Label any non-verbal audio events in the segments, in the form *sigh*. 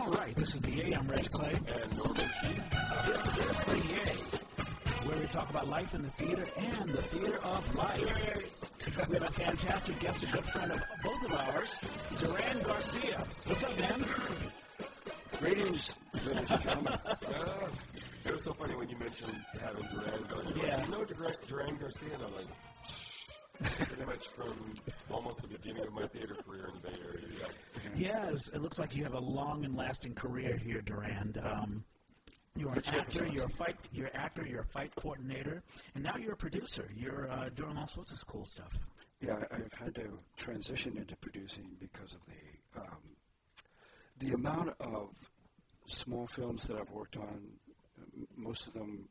All right, this is the Yay. I'm Reg Clay. And Norman Gee. This is the Yay, where we talk about life in the theater and the theater of life. We have a fantastic guest, a good friend of both of ours, Durand Garcia. What's up, man? Greetings, ladies and gentlemen. *laughs* Uh, it was so funny when you mentioned having Durand Garcia. Yeah. You know Durand, Durand Garcia? And I'm like, pretty much from almost the beginning of my theater career in the Bay Area. Yeah. Yes, it looks like you have a long and lasting career here, Durand. Um, you're an actor, you're a fight, you're an actor, you're a fight coordinator, and now you're a producer. You're uh, doing all sorts of cool stuff. Yeah, I've had to transition into producing because of the um, the amount of small films that I've worked on. Most of them,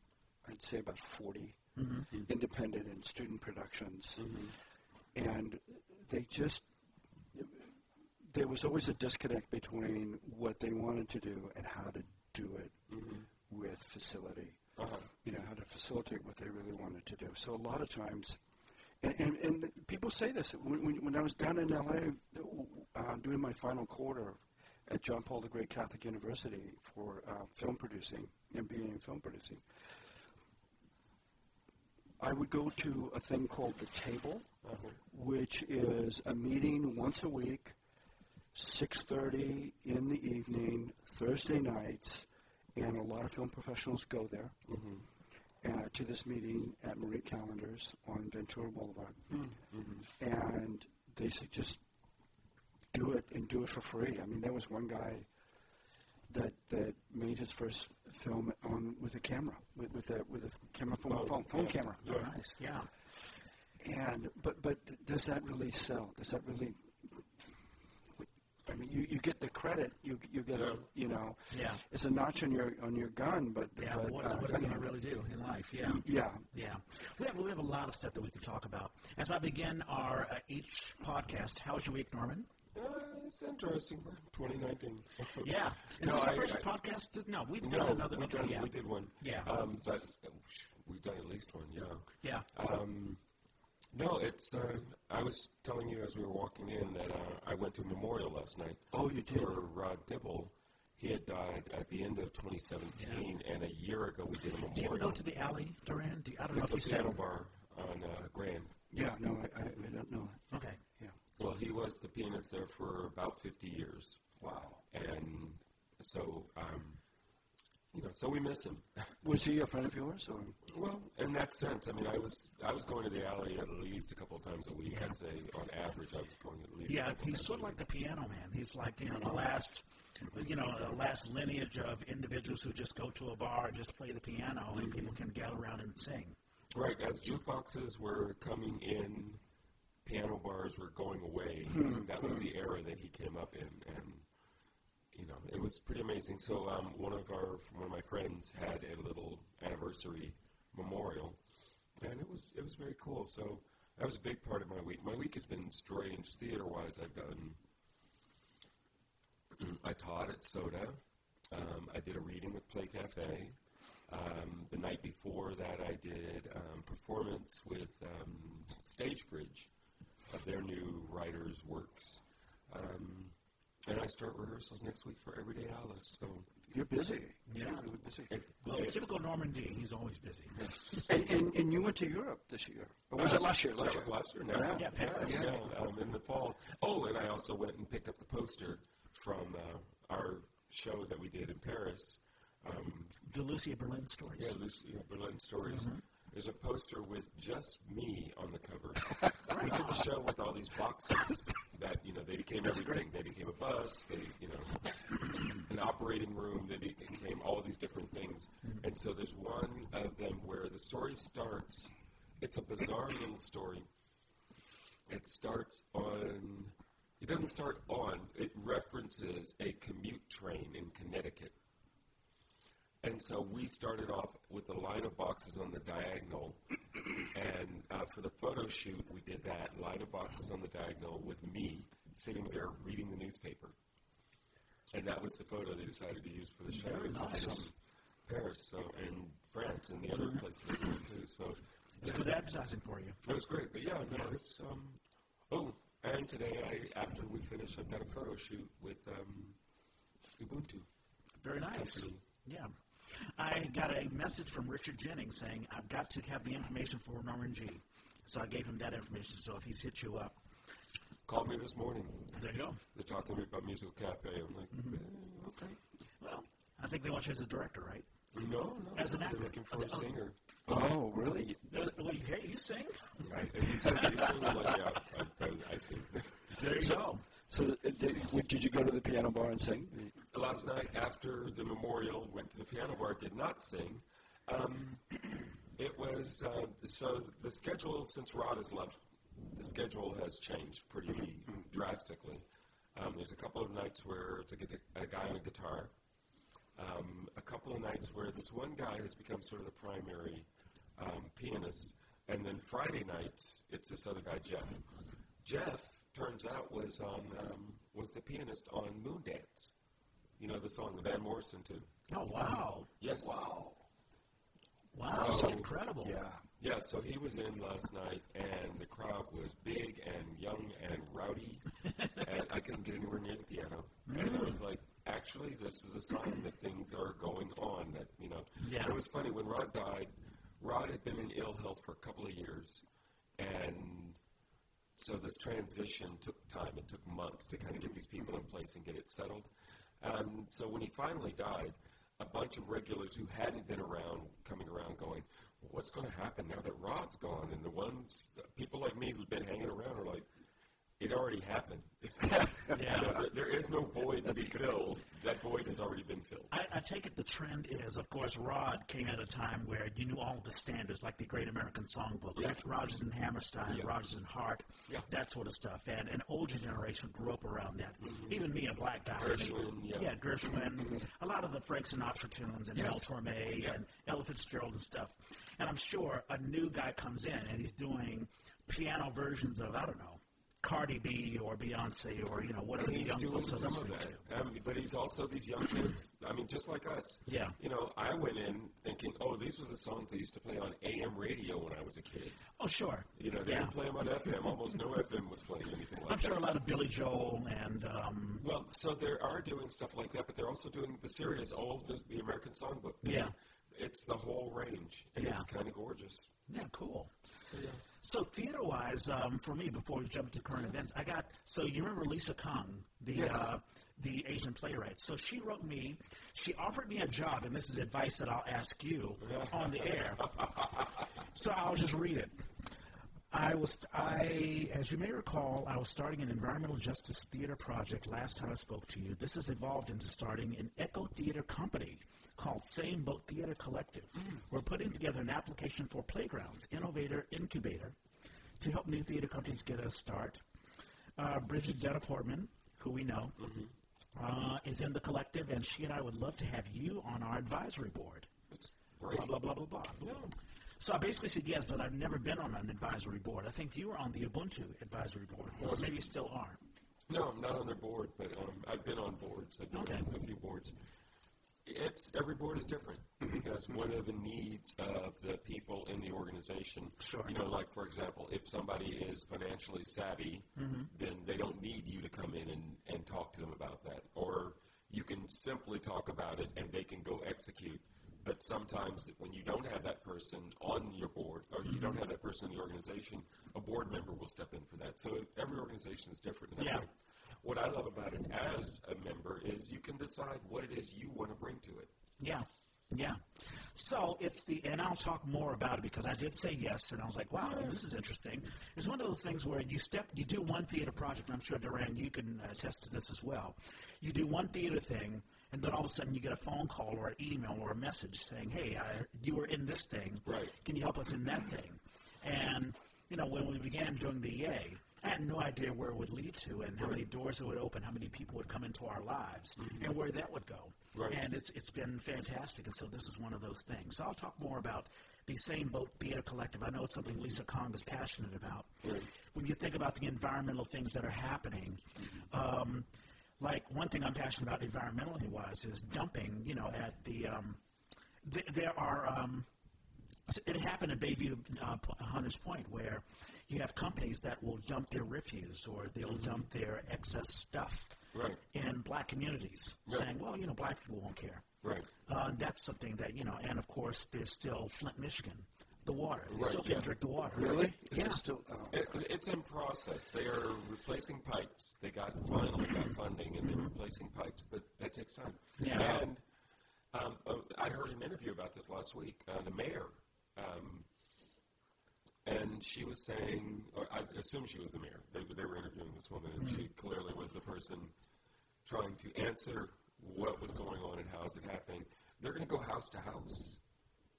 I'd say about 40 independent and student productions, and they just there was always a disconnect between what they wanted to do and how to do it with facility. Uh-huh. You know how to facilitate what they really wanted to do. So a lot of times, and, and, and people say this when, when, when I was down in LA uh, doing my final quarter at John Paul the Great Catholic University for uh, film producing, MBA in film producing. I would go to a thing called the table, which is a meeting once a week, 6:30 in the evening, Thursday nights, and a lot of film professionals go there uh, to this meeting at Marie Callender's on Ventura Boulevard, and they said just do it and do it for free. I mean, there was one guy that that made his first film on with a camera, with, with a with a camera phone Phone, phone, phone yeah. camera. Yeah. Nice, yeah. And but but does that really sell? Does that really? I mean, you, you get the credit. You you get Yeah. a you know. Yeah. It's a notch on your on your gun, but Yeah, but but what, uh, what is it you going to really do in life? Yeah. Yeah. Yeah. We have, we have a lot of stuff that we could talk about. As I begin our uh, each podcast, how was your week, Norman? Uh, it's interesting. 2019. Yeah. *laughs* Is No, this our I- first I- podcast? No, we've done No, another we, okay, done, yeah. we did one. Yeah. Um, but we've done at least one, yeah. Yeah. Um, no, it's. Uh, I was telling you as we were walking in that uh, I went to a memorial last night. Oh, you did? For Rod Dibble. He had died at the end of 2017, and a year ago we did a memorial. Do you ever go to the alley, Durand? Do you, I don't know if you said. bar on uh, Grand. Yeah. No, I, I, I don't know. Okay. Yeah. Well, he was the pianist there for about 50 years. Wow. And so, um, you know, so we miss him. *laughs* Was he a friend of yours, or? Well, in that sense, I mean, I was I was going to the alley at least a couple of times a week. I'd say on average, I was going at least. a Yeah, he's sort of like the piano man. He's like, you know, the last, you know, the last lineage of individuals who just go to a bar and just play the piano Mm-hmm. and people can gather around and sing. right as jukeboxes were coming in, piano bars were going away. that was the era that he came up in, and you know, it was pretty amazing. So, um, one of our one of my friends had a little anniversary memorial, and it was it was very cool. So. That was a big part of my week. My week has been strange theater-wise. I've done I taught at Soda. Um, I did a reading with Play Cafe. Um, the night before that, I did um, performance with um, Stagebridge of their new writers' works. Um, and I start rehearsals next week for Everyday Alice. So You're busy. Yeah. You're really busy. it, Well, it's- typical Norman D. He's always busy. *laughs* And, and, and you went to Europe this year, or was it last year? Last year. last year. Now, Yeah. Yeah, Paris. yeah, um, in the fall. Oh, and I also went and picked up the poster from uh, our show that we did in Paris. Um, The Lucia Berlin stories. Yeah, Lucy Berlin Stories. There's a poster with just me on the cover. *laughs* we did the show with all these boxes that you know they became everything. They became a bus. They you know an operating room. They became all these different things. Mm-hmm. And so there's one of them where the story starts. It's a bizarre little story. It starts on. It doesn't start on. It references a commute train in Connecticut. And so we started off with a line of boxes on the diagonal. And uh, for the photo shoot, we did that line of boxes on the diagonal with me sitting there reading the newspaper. And that was the photo they decided to use for the show. Was nice. Paris, so and France and the other places they went too. So It's good advertising for you. it was great. But yeah, no, it's um. Oh, and today I after we finish, I've got a photo shoot with um, Ubuntu. Very nice. company. Yeah. I got a message from Richard Jennings saying, I've got to have the information for Norman Gee. So I gave him that information. So if he's hit you up, Called me this morning. there you go. They're talking to me about Musical Cafe. I'm like, Mm-hmm. eh, okay. Well, I think they want you as a director, right? No, no. As an they're looking for a singer. Oh, really? Uh, Well, you, hey, you sing. Right. And he said, he said, I'm like, yeah, I, I, I sing. There you go. So, uh, did, did you go to the piano bar and sing? Last night after the memorial, went to the piano bar. Did not sing. Um, *clears throat* it was uh, so the schedule since Rod has left. The schedule has changed pretty drastically. Um, there's a couple of nights where it's a, a guy on a guitar. Um, a couple of nights where this one guy has become sort of the primary um, pianist, and then Friday nights it's this other guy Jeff. Jeff turns out was on um, was the pianist on Moondance. You know the song the Van Morrison tune. Oh, wow. Yes. Wow. Wow. So- incredible. Yeah. Yeah, so he was in last night, and the crowd was big and young and rowdy, *laughs* and I couldn't get anywhere near the piano. And I was like, actually, this is a sign that things are going on. That you know, Yeah. it was funny when Rod died. Rod had been in ill health for a couple of years, and so this transition took time. It took months to kind of get these people in place and get it settled. Um, so when he finally died, a bunch of regulars who hadn't been around coming around going, "What's going to happen now that Rod's gone?" And the ones, people like me who've been hanging around are like, "It already happened. *laughs* Yeah. You know, there, there is no void to be filled. That void has already been filled." I, I take it the trend is, of course, Rod came at a time where you knew all the standards, like the Great American Songbook, Yeah. Rodgers and Hammerstein, Yeah. Rodgers and Hart, Yeah. that sort of stuff. And an older generation grew up around that. Mm-hmm. Even me, a black guy. I mean, Gershwin, yeah. yeah, Gershwin. Mm-hmm. a lot of the Frank Sinatra tunes and Yes. Mel Torme and Ella Fitzgerald and stuff. And I'm sure a new guy comes in and he's doing piano versions of, I don't know, Cardi B or Beyonce or, you know, whatever the He's young doing are some of listening that, to. um, but he's also these young kids. I mean, just like us. Yeah. You know, I went in thinking, "Oh, these were the songs they used to play on AM radio when I was a kid." Oh, sure. You know, they yeah. didn't play them on FM. Almost no FM was playing anything like that. I'm sure a lot of Billy Joel and um, Well, so they are doing stuff like that, but they're also doing the serious old, the, the American Songbook. thing. Yeah. It's the whole range, and Yeah. it's kind of gorgeous. yeah, cool. So, yeah. So theater wise, um, for me, before we jump to current events, I got so you remember Lisa Kong, the Yes. uh, the Asian playwright. So she wrote me. She offered me a job, and this is advice that I'll ask you *laughs* on the air. So I'll just read it. I was, I, as you may recall, I was starting an environmental justice theater project last time I spoke to you. This has evolved into starting an eco theater company called Same Boat Theater Collective. We're putting together an application for Playgrounds Innovator Incubator to help new theater companies get a start. Uh, Bridget Jetta Portman, who we know, uh, is in the collective, and she and I would love to have you on our advisory board. It's great. Blah, blah, blah, blah, blah. Yeah. So I basically said yes, but I've never been on an advisory board. I think you were on the Ubuntu advisory board, or maybe you still are. No, I'm not on their board, but um, I've been on boards. I've been Okay. on a few boards. It's every board is different because one of the needs of the people in the organization, Sure. you know, like for example, if somebody is financially savvy, mm-hmm. then they don't need you to come in and, and talk to them about that, or you can simply talk about it and they can go execute. But sometimes when you don't have that person on your board, or you don't mm-hmm. have that person in the organization, a board member will step in for that. So every organization is different. Yeah. way. What I love about it as a member is you can decide what it is you want to bring to it. Yeah, yeah. So it's the, and I'll talk more about it because I did say yes, and I was like, wow, this is interesting. It's one of those things where you step, you do one theater project, and I'm sure Durand, you can attest to this as well. You do one theater thing, and then all of a sudden you get a phone call or an email or a message saying, hey, I, you were in this thing. Right. Can you help us in that thing? And, you know, when we began doing the Yay, I had no idea where it would lead to and how many doors it would open, how many people would come into our lives, and where that would go. Right. And it's it's been fantastic, and so this is one of those things. So I'll talk more about the Same Boat Theater Collective. I know it's something Lisa Kong is passionate about. Right. When you think about the environmental things that are happening, um, like one thing I'm passionate about environmentally wise is dumping. You know, at the um, th- there are. Um, it happened at Bayview uh, Hunters Point where you have companies that will dump their refuse or they'll dump their excess stuff Right. in black communities, Right. saying, well, you know, black people won't care. Right. Uh, that's something that, you know, and of course, there's still Flint, Michigan, the water. They Right, still can't yeah. drink the water. Really? Is Yeah. still? Oh. It, it's in process. They are replacing pipes. They got finally got funding, and they're replacing pipes, but that takes time. Yeah. And um, uh, I heard an interview about this last week. Uh, the mayor, um, and she was saying, or I assume she was the mayor. They, they were interviewing this woman, and she mm-hmm. clearly was the person trying to answer what was going on and how is it happening. They're going to go house to house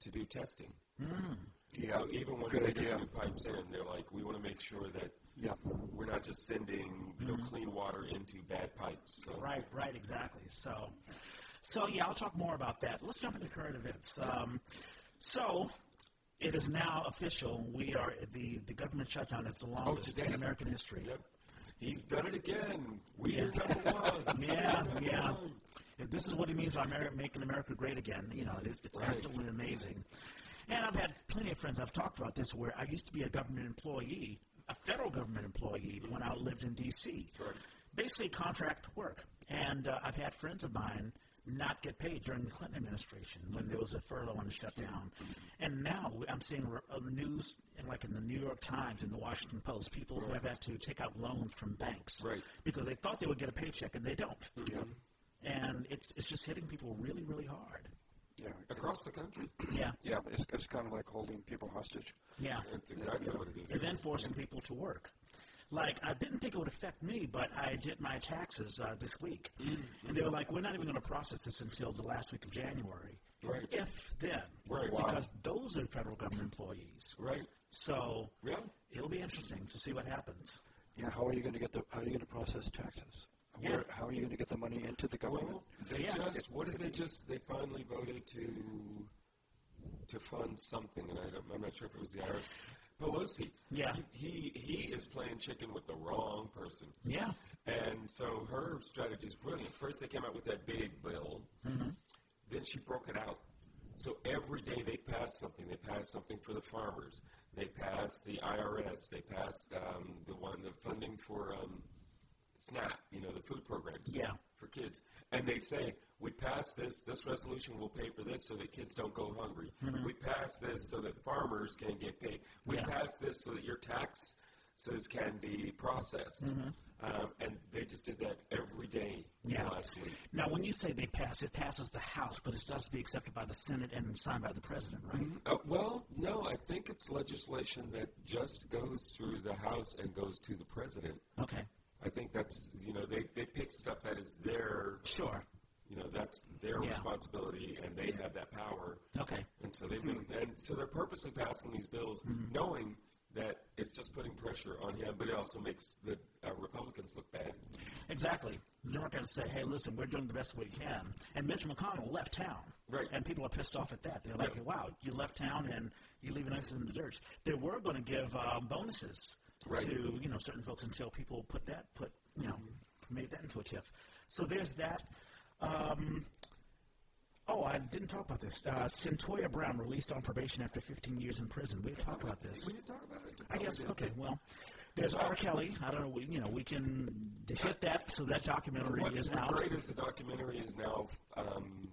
to do testing. Mm. Yeah. So even once Good they idea. get the new pipes in, they're like, we want to make sure that Yeah. we're not just sending you know mm-hmm. clean water into bad pipes. So, Right, right, exactly. So, so yeah, I'll talk more about that. Let's jump into current events. Um, so, it is now official. We are the the government shutdown is the longest today? in American history. Yep. He's done it again. We Yeah. are number one. Yeah, yeah. If this is what he means by America, making America great again. You know, it's, it's Right. absolutely amazing. And I've had plenty of friends. I've talked about this where I used to be a government employee, a federal government employee when I lived in D.C. Right. Basically, contract work. And uh, I've had friends of mine not get paid during the Clinton administration when there was a furlough and a shutdown. And now I'm seeing uh, news, in, like in the New York Times and the Washington Post, people who have had to take out loans from banks Right. because they thought they would get a paycheck and they don't Yeah. and it's it's just hitting people really really hard. Yeah. Across the country. *clears throat* Yeah, Yeah. It's, it's kind of like holding people hostage. yeah, That's exactly what it is. and then forcing people to work. Like I didn't think it would affect me, but I did my taxes uh, this week, and they were like, "We're not even going to process this until the last week of January, Right. if then, Right. Wow. Because those are federal government employees, Right. so Yeah. it'll be interesting to see what happens. Yeah. How are you going to get the? How are you going to process taxes? Yeah. Where, how are you going to get the money into the government? Well, they Yeah. just what did they just? They finally voted to to fund something, and I don't, I'm not sure if it was the IRS. Pelosi. Yeah. He, he he is playing chicken with the wrong person. Yeah, And so her strategy is brilliant. First, they came out with that big bill. Then she broke it out. So every day they passed something. They passed something for the farmers. They passed the IRS. They passed um, the one, the funding for um, SNAP, you know, the food programs Yeah. for kids. And they say, we passed this, this resolution will pay for this so that kids don't go hungry. We passed this so that farmers can get paid. We Yeah. passed this so that your taxes can be processed. Um, and they just did that every day Yeah. last week. Now, when you say they pass, it passes the House, but it has to be accepted by the Senate and signed by the president, right? Uh, well, no, I think it's legislation that just goes through the House and goes to the president. Okay, I think that's, you know, they, they pick stuff that is their, sure. you know, that's their Yeah. responsibility and they have that power. Okay. And so they've been, and so they're purposely passing these bills knowing that it's just putting pressure on him, but it also makes the uh, Republicans look bad. Exactly. They're not going to say, hey, listen, we're doing the best we can. And Mitch McConnell left town. Right. And people are pissed off at that. They're like, Yeah. wow, you left town and you leaving us in the dirt. They were going to give uh, bonuses Right. to, you know, certain folks until people put that, put, you know, made that into a tip. So there's that. Um, oh, I didn't talk about this. Uh, Cyntoia Brown released on probation after 15 years in prison. We talked about this. We didn't talk about it. I guess okay. Well, there's R. Kelly. I don't know. We, you know, we can hit that. So that documentary What's is out. great is the documentary is now um,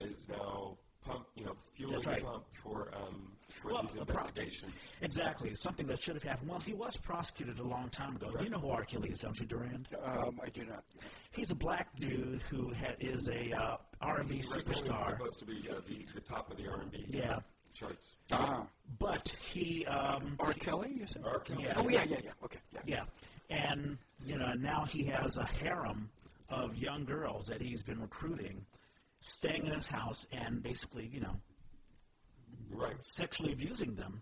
is now pump, you know, fueling That's right. the pump for um, for Well, these a pro- investigations. Exactly. Something that should have happened. Well, he was prosecuted a long time ago. Do you know who R. Kelly is, don't you, Durand? Um, I do not. He's a black dude who ha- is a uh, R&B Right now, he's superstar. supposed to be uh, the, the top of the R&B Yeah. charts. Ah. But he, um, R. Kelly, you said? R. Kelly. Yeah. Oh yeah, yeah, yeah. Okay. Yeah. yeah, and you know now he has a harem of young girls that he's been recruiting, staying in his house and basically, you know, Right. sexually abusing them.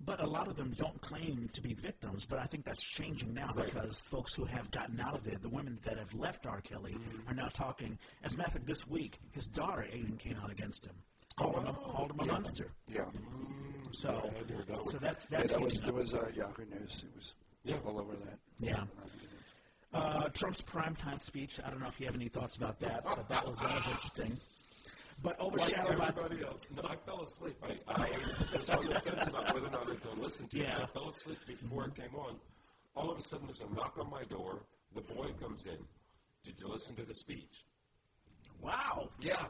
But a lot of them don't claim to be victims. But I think that's changing now Right. because folks who have gotten out of there, the women that have left R. Kelly, are now talking. As a matter of fact, this week, his daughter Aiden came out against him, called him a, called him a monster. Yeah. So, I hadn't heard that so that's Yeah, that's that was there was uh, Yahoo News. It was Yeah. all over that. Yeah. Uh, Trump's primetime speech. I don't know if you have any thoughts about that, but that was, that was interesting. But Like overshadowed by everybody else. No, I fell asleep. I, I was on the fence about whether or not I was going to listen to it. I fell asleep before it came on. All of a sudden, there's a knock on my door. The boy comes in. Did you listen to the speech? Wow. Yeah.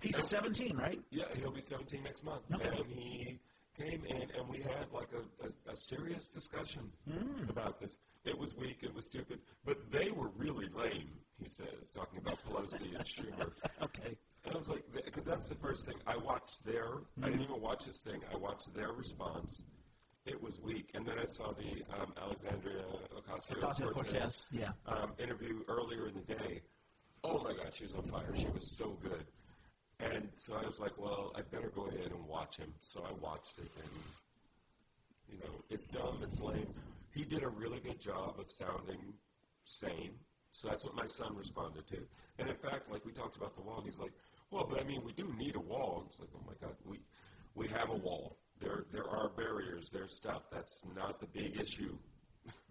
He's 17, right? Yeah, he'll be 17 next month. Okay. And he came in and we had like a, a, a serious discussion Hmm. about this. It was weak, it was stupid, but they were really lame, he says, talking about Pelosi and *laughs* Schumer. Okay. And I was like, because that's the first thing. I watched their, I Hmm. didn't even watch this thing, I watched their response. It was weak. And then I saw the um, alexandria Ocasio-Cortez, Ocasio-Cortez yeah. um, interview earlier in the day. Oh my God, she was on fire. She was so good. And so I was like, well, I better go ahead and watch him. So I watched it, and you know, it's dumb, it's lame. He did a really good job of sounding sane. So that's what my son responded to. And in fact, like we talked about the wall, and he's like, well, but I mean, we do need a wall. It's like, oh my God, we we have a wall. There there are barriers. There's stuff. That's not the big issue.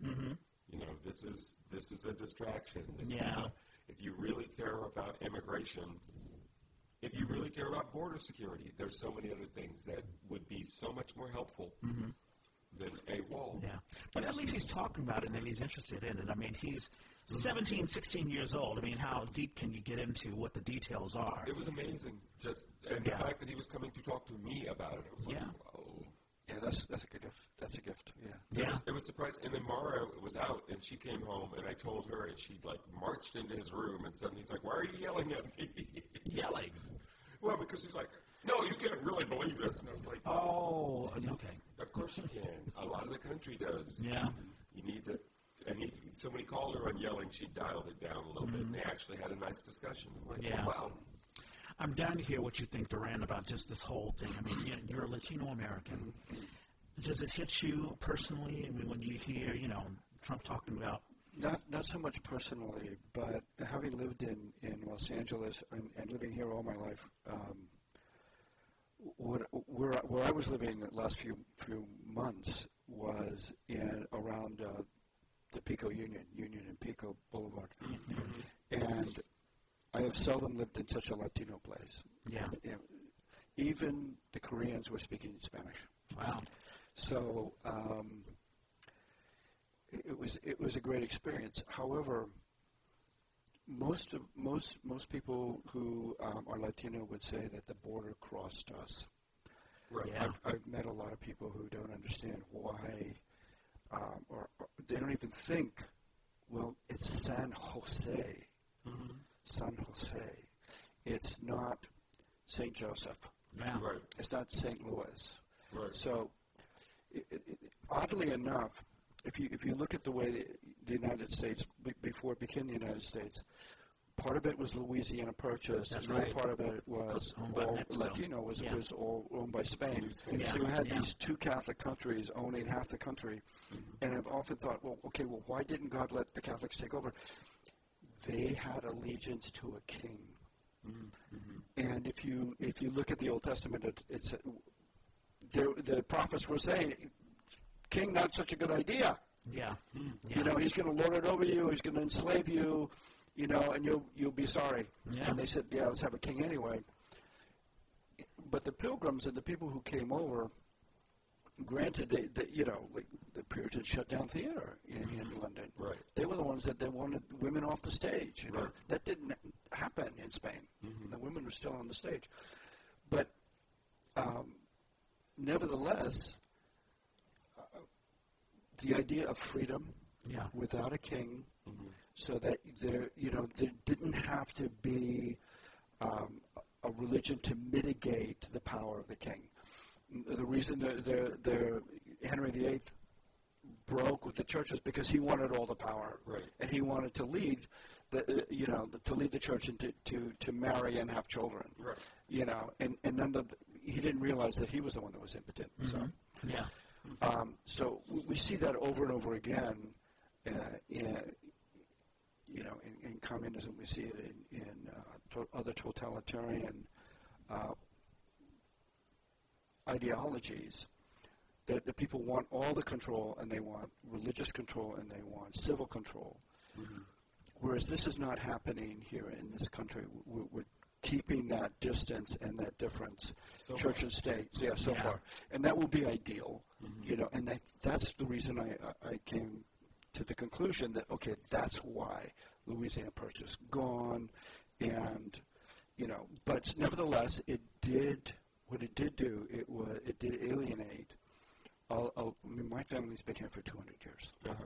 Mm-hmm. You know, this is this is a distraction. This is Yeah. not- if you really care about immigration, if you really care about border security, there's so many other things that would be so much more helpful mm-hmm. than a wall. Yeah. But at least he's talking about it and he's interested in it. I mean, he's 17, 16 years old. I mean, how deep can you get into what the details are? It was amazing. Just and Yeah. the fact that he was coming to talk to me about it, it was like, Yeah. Yeah, that's that's a good gift. That's a gift. Yeah. It was, it was surprising. And then Mara was out, and she came home, and I told her, and she like marched into his room, and suddenly he's like, "Why are you yelling at me?" *laughs* Yelling. well, because he's like, "No, you can't really believe this," and I was like, Oh, okay. Of course you can. A lot of the country does. Yeah. You need to. And he, somebody called her on yelling. She dialed it down a little bit, and they actually had a nice discussion. I'm like, Yeah. wow. I'm down to hear what you think, Durand, about just this whole thing. I mean, you- you're a Latino American. Does it hit you personally? I mean, when you hear, you know, Trump talking about, Not not so much personally, but having lived in, in Los Angeles and, and living here all my life, um, what, where I- where I was living the last few few months was in around uh, the Pico Union, Union and Pico Boulevard, and I have seldom lived in such a Latino place. yeah, You know, even the Koreans were speaking Spanish. wow, So um, it, it was it was a great experience. However, most of most most people who um, are Latino would say that the border crossed us. Right. Yeah. I've, I've met a lot of people who don't understand why, um, or, or they don't even think. Well, it's San Jose, San Jose. It's not Saint Joseph. yeah, Right. It's not St. Louis. Right. So, it, it, it- oddly enough, if you if you look at the way the, the United States be, before it became the United States, part of it was Louisiana Purchase, That's and the right. part of it was Owned by all Latino was Yeah. was all owned by Spain. Spain. So you had yeah. these two Catholic countries owning half the country, mm-hmm. and I've often thought, well, okay, well, why didn't God let the Catholics take over? They had allegiance to a king. Mm-hmm. And if you if you look at the Old Testament, it, it's the, the prophets were saying, "King, not such a good idea. yeah, yeah. You know, he's going to lord it over you. He's going to enslave you. You know, and you'll you'll be sorry." Yeah. And they said, "Yeah, let's have a king anyway." But the pilgrims and the people who came over, granted, they, they you know, like the Puritans shut down theater in, in London. Right. They were the ones that they wanted women off the stage. You know, Right. that didn't happen in Spain. The women were still on the stage, but um, nevertheless, uh, the idea of freedom Yeah. without a king, so that there, you know, there didn't have to be um, a religion to mitigate the power of the king. The reason the, the, the Henry VIII broke with the church was because he wanted all the power, Right. and he wanted to lead the, uh, you know, to lead the church and to, to, to marry and have children, Right. you know, and and none of the, he didn't realize that he was the one that was impotent. So. yeah, Um, so we, we see that over and over again uh, in, you know, in, in communism. We see it in, in uh, to- other totalitarian uh, ideologies. That the people want all the control, and they want religious control, and they want civil control. Mm-hmm. Whereas this is not happening here in this country. We're, we're keeping that distance and that difference, So church far. and state. Yeah, so Yeah. far, and that will be ideal. Mm-hmm. You know, and that, that's the reason I, I I came to the conclusion that okay, that's why Louisiana Purchase gone, and you know, but nevertheless, it did what it did do. It was it did alienate. All, all, I mean, my family's been here for 200 years. Uh-huh.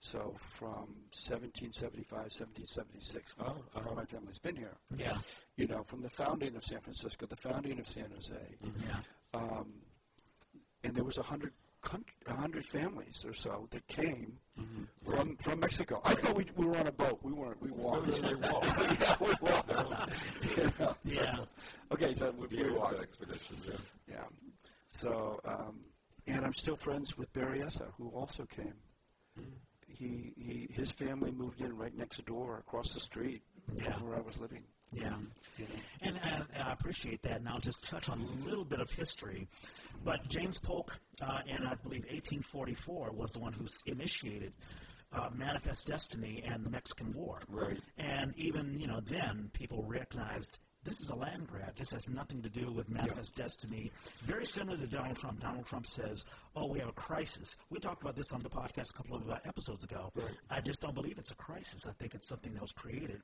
So from 1775, 1776, Oh, uh-huh. my family's been here. Yeah. You know, from the founding of San Francisco, the founding of San Jose, Yeah. um, and there was a hundred a hundred families or so that came from from Mexico. I thought we, we were on a boat. We weren't. We walked. no, they walked. *laughs* yeah, we walked. You know, so- Yeah. Okay, so we, we walked. expedition, yeah. Yeah. So, um, and I'm still friends with Berryessa, who also came. He, he, his family moved in right next door, across the street, Yeah. from where I was living. Yeah. Know. And, and I appreciate that. And I'll just touch on a little bit of history. But James Polk, uh, in I believe 1844, was the one who initiated uh, Manifest Destiny and the Mexican War. Right. And even you know then people recognized this is a land grab. This has nothing to do with Manifest Destiny. Very similar to Donald Trump. Donald Trump says, "Oh, we have a crisis." We talked about this on the podcast a couple of uh, episodes ago. Right. I just don't believe it's a crisis. I think it's something that was created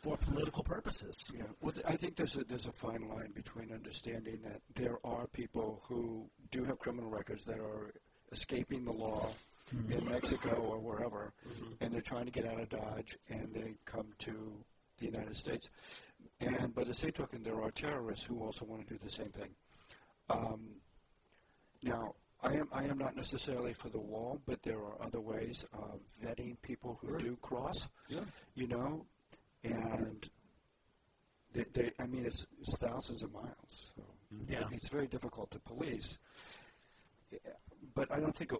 for political purposes. Yeah, well, th- I think there's a, there's a fine line between understanding that there are people who do have criminal records that are escaping the law in Mexico or wherever, and they're trying to get out of Dodge, and they come to the United States. And by the same token, there are terrorists who also want to do the same thing. Um, now, I am I am not necessarily for the wall, but there are other ways of vetting people who do cross Yeah. you know, and they, they I mean, it's, it's thousands of miles, so Yeah. it's very difficult to police. But I don't think,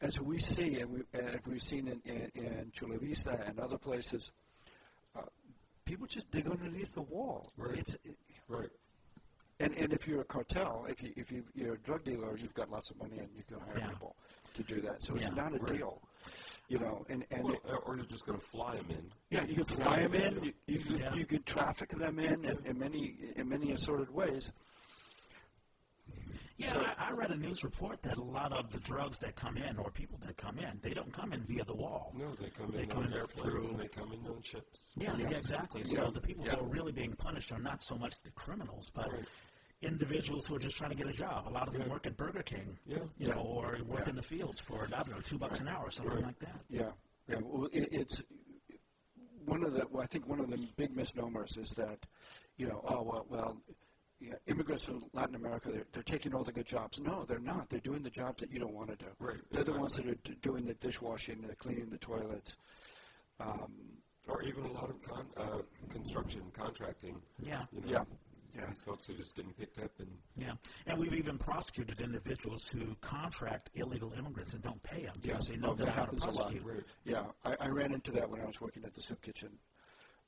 as we see, and, we, and we've seen in, in, in Chula Vista and other places, uh, people just dig underneath the wall. Right. It's, Right. and, and if you're a cartel, if, you, if you, you're a drug dealer, you've got lots of money and you can hire Yeah. people to do that. So it's not a Right. deal, you know. And, and Well, or- or you're just going to fly them in. yeah, you could fly them in. You, you, could, Yeah. you could traffic them in in, in many in many assorted ways. Yeah, I, I read a news report that a lot of the drugs that come in, or people that come in, they don't come in via the wall. No, they come They in come on in airplanes through- and they come in on ships. Yeah, yeah, exactly. So the people Yeah. who are really being punished are not so much the criminals, but Right. Individuals who are just trying to get a job. A lot of them Yeah. work at Burger King, Yeah. you Yeah. know, or work Yeah. in the fields for I don't know two bucks an hour or something Right. like that. Yeah, yeah. Well, it, it's one of the. Well, I think one of the big misnomers is that, you know, oh well, well, yeah, immigrants from Latin America they're, they're taking all the good jobs. No, they're not. They're doing the jobs that you don't want to do. Right, They're the ones that are d- doing the dishwashing, the cleaning the toilets. Um, Or even a lot of con- uh, construction, contracting. Yeah. You know, Yeah. Yeah. These folks are just getting picked up and Yeah, and we've even prosecuted individuals who contract illegal immigrants and don't pay them Yeah, because they know no, they're that not going to happens a lot. Right. Yeah, I, I ran into that when I was working at the soup kitchen.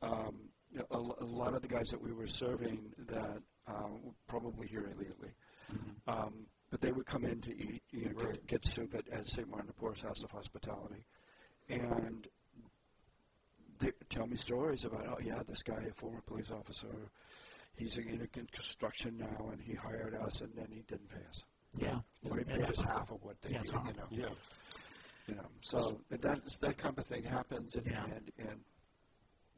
Um, a, a lot of the guys that we were serving that um, were probably here illegally, um, but they would come in to eat, you know, Mm-hmm. Right. get, get soup at, at St. Martin de Porres House of Hospitality, and they tell me stories about, oh yeah, this guy, a former police officer, he's in in construction now, and he hired us, and then he didn't pay us, Yeah, or he paid us half of what they, Yeah, it's you know. yeah. You know, so that that kind of thing happens, and Yeah. and, and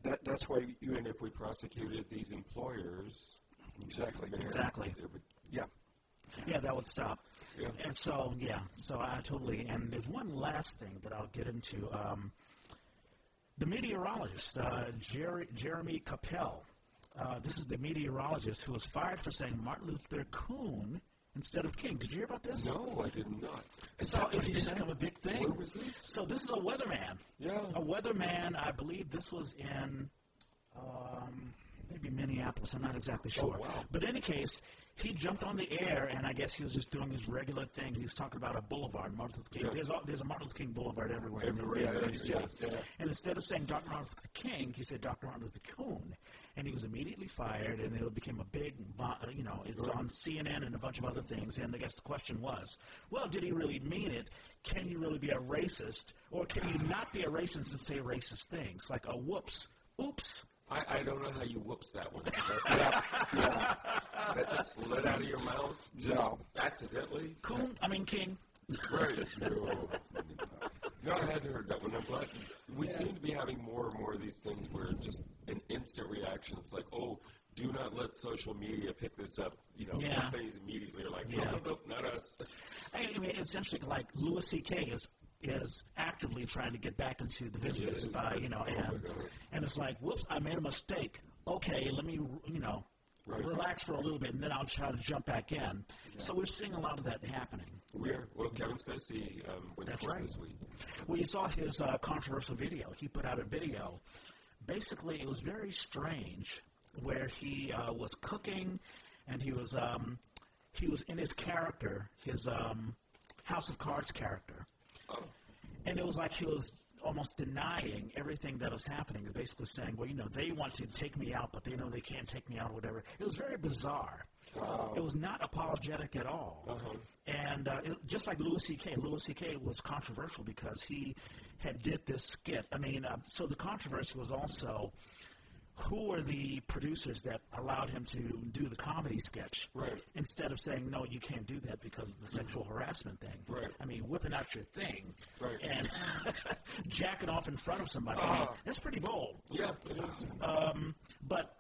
that that's why you And if we prosecuted these employers, exactly Exactly. it would, yeah yeah, that would stop. Yeah. And so, yeah, so I totally. And there's one last thing that I'll get into. Um, the meteorologist, uh, Jerry, Jeremy Kappell. Uh, this is the meteorologist who was fired for saying Martin Luther Coon instead of King. Did you hear about this? no, I did not. So it's become a big thing. Where was this? So this is a weatherman. Yeah. A weatherman. I believe this was in um, maybe Minneapolis. I'm not exactly sure. Oh, wow. But in any case, he jumped on the air, and I guess he was just doing his regular thing. He's talking about a boulevard, Martin Luther King. Yeah. There's, a, there's a Martin Luther King Boulevard everywhere. in the Everywhere, yeah, yeah, yeah. And instead of saying Dr. Martin Luther King, he said Dr. Martin Luther Coon, and he was immediately fired, and it became a big, you know, it's on CNN and a bunch of other things. And I guess the question was, well, did he really mean it? Can you really be a racist, or can you not be a racist and say racist things like a whoops, oops? I, I don't know how you whoops that one. That, that just slid out of your mouth, just No. accidentally. Coon, I mean King. Right. No. No, I hadn't heard that one. I'm glad. We seem to be having more and more of these things where just an instant reaction. It's like, oh, do not let social media pick this up. You know, Yeah. companies immediately are like, no, Yeah. no, no, not us. I mean, it's interesting. Like Louis C.K. is is actively trying to get back into the business, uh, you know, oh and and it's like, whoops, I made a mistake. Okay, let me, you know, Right. relax for a little bit, and then I'll try to jump back in. So we're seeing a lot of that happening. We're well, Kevin Spacey um, went That's to right. this week. Well, you saw his uh, controversial video. He put out a video. Basically, it was very strange, where he uh, was cooking, and he was um, he was in his character, his um, House of Cards character, Oh, and it was like he was almost denying everything that was happening. Basically saying, "Well, you know, they want to take me out, but they know they can't take me out, or whatever." It was very bizarre. It was not apologetic at all. And uh, it, just like Louis C.K., Louis C.K. was controversial because he had did this skit. I mean, uh, so the controversy was also who are the producers that allowed him to do the comedy sketch Right. instead of saying no, you can't do that because of the sexual harassment thing. Right. I mean, whipping out your thing Right. and *laughs* jacking off in front of somebody. Ah. That's pretty bold. yeah, it is. But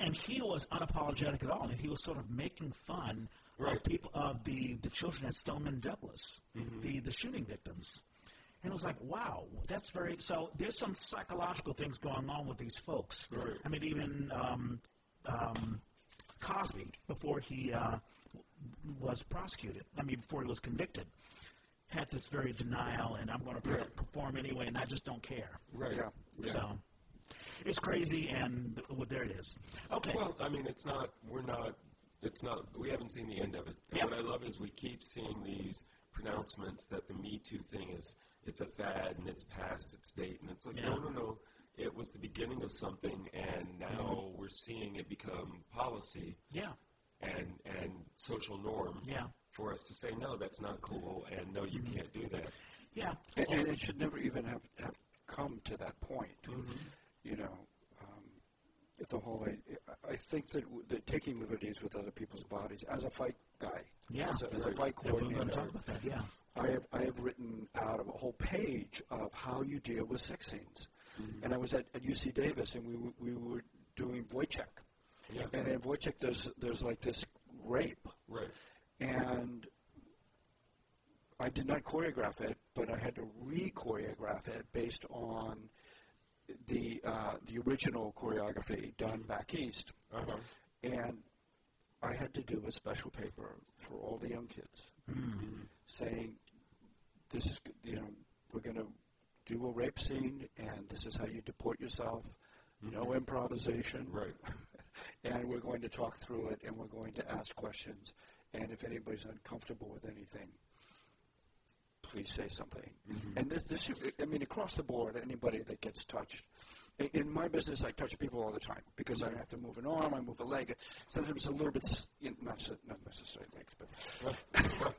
and he was unapologetic at all, and he was sort of making fun of people of the the children at Stoneman Douglas, the the shooting victims. And it was like, wow, that's very. So there's some psychological things going on with these folks. Right. I mean, even um, um, Cosby, before he uh, was prosecuted, I mean, before he was convicted, had this very denial, and I'm going to Right. perform anyway, and I just don't care. Right. Yeah. Yeah. So it's crazy, and well, there it is. Okay. Well, I mean, it's not. We're not. It's not. We haven't seen the end of it. Yep. what I love is we keep seeing these pronouncements that the Me Too thing is. It's a fad and it's past its date, and it's like Yeah. no, no, no. It was the beginning of something, and now we're seeing it become policy yeah. and and social norm. Yeah. For us to say no, that's not cool, and no, you can't do that. Yeah. And, and it should never even have, have come to that point. Mm-hmm. You know, um, the whole. I, I think that, w- that taking liberties with other people's bodies, as a fight guy, Yeah. as, a, as a fight Yeah, we're going to coordinator, that. Yeah. I have I have written out a whole page of how you deal with sex scenes. Mm-hmm. And I was at, at UC Davis, and we were- we were doing Woyzeck. Yeah. And in Woyzeck, there's there's like this rape, Right. and I did not choreograph it, but I had to re-choreograph it based on the uh, the original choreography done back east, Uh-huh. and I had to do a special paper for all the young kids, saying, "This is you know we're going to do a rape scene, and this is how you deport yourself. No improvisation, Right. *laughs* and we're going to talk through it, and we're going to ask questions. And if anybody's uncomfortable with anything, say something. Mm-hmm. And this, this, I mean, across the board, anybody that gets touched. In, in my business, I touch people all the time because I have to move an arm, I move a leg. Sometimes a little bit, you know, not, not necessarily legs, but,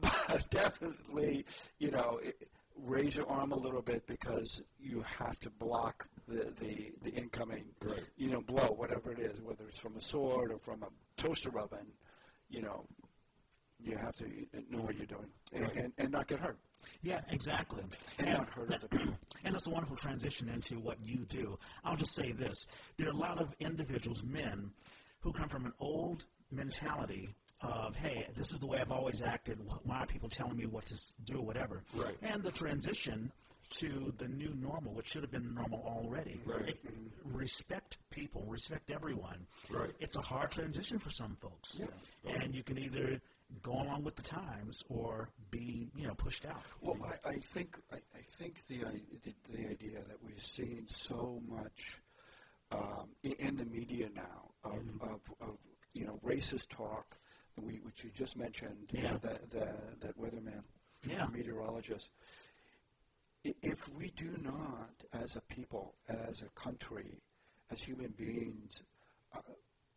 *laughs* but definitely, you know, it, raise your arm a little bit because you have to block the, the, the incoming, Right. you know, blow, whatever it is, whether it's from a sword or from a toaster oven, you know, you have to know what you're doing and, and, and not get hurt Yeah, exactly. and not hurt other people. *clears throat* And it's a wonderful transition into what you do. I'll just say this. There are a lot of individuals, men, who come from an old mentality of, hey, this is the way I've always acted. Why are people telling me what to do or whatever? Right. And the transition to the new normal, which should have been normal already. Right. It- respect people, respect everyone. Right. It's a hard transition for some folks. Yeah. And you can either go along with the times or be, you know, pushed out. Well, I, I think I, I think the, the the idea that we've seen so much um, in the media now of, of, of you know racist talk, we, which you just mentioned, you know, Yeah. the, the, that weatherman, Yeah. meteorologist. If we do not, as a people, as a country, as human beings, uh,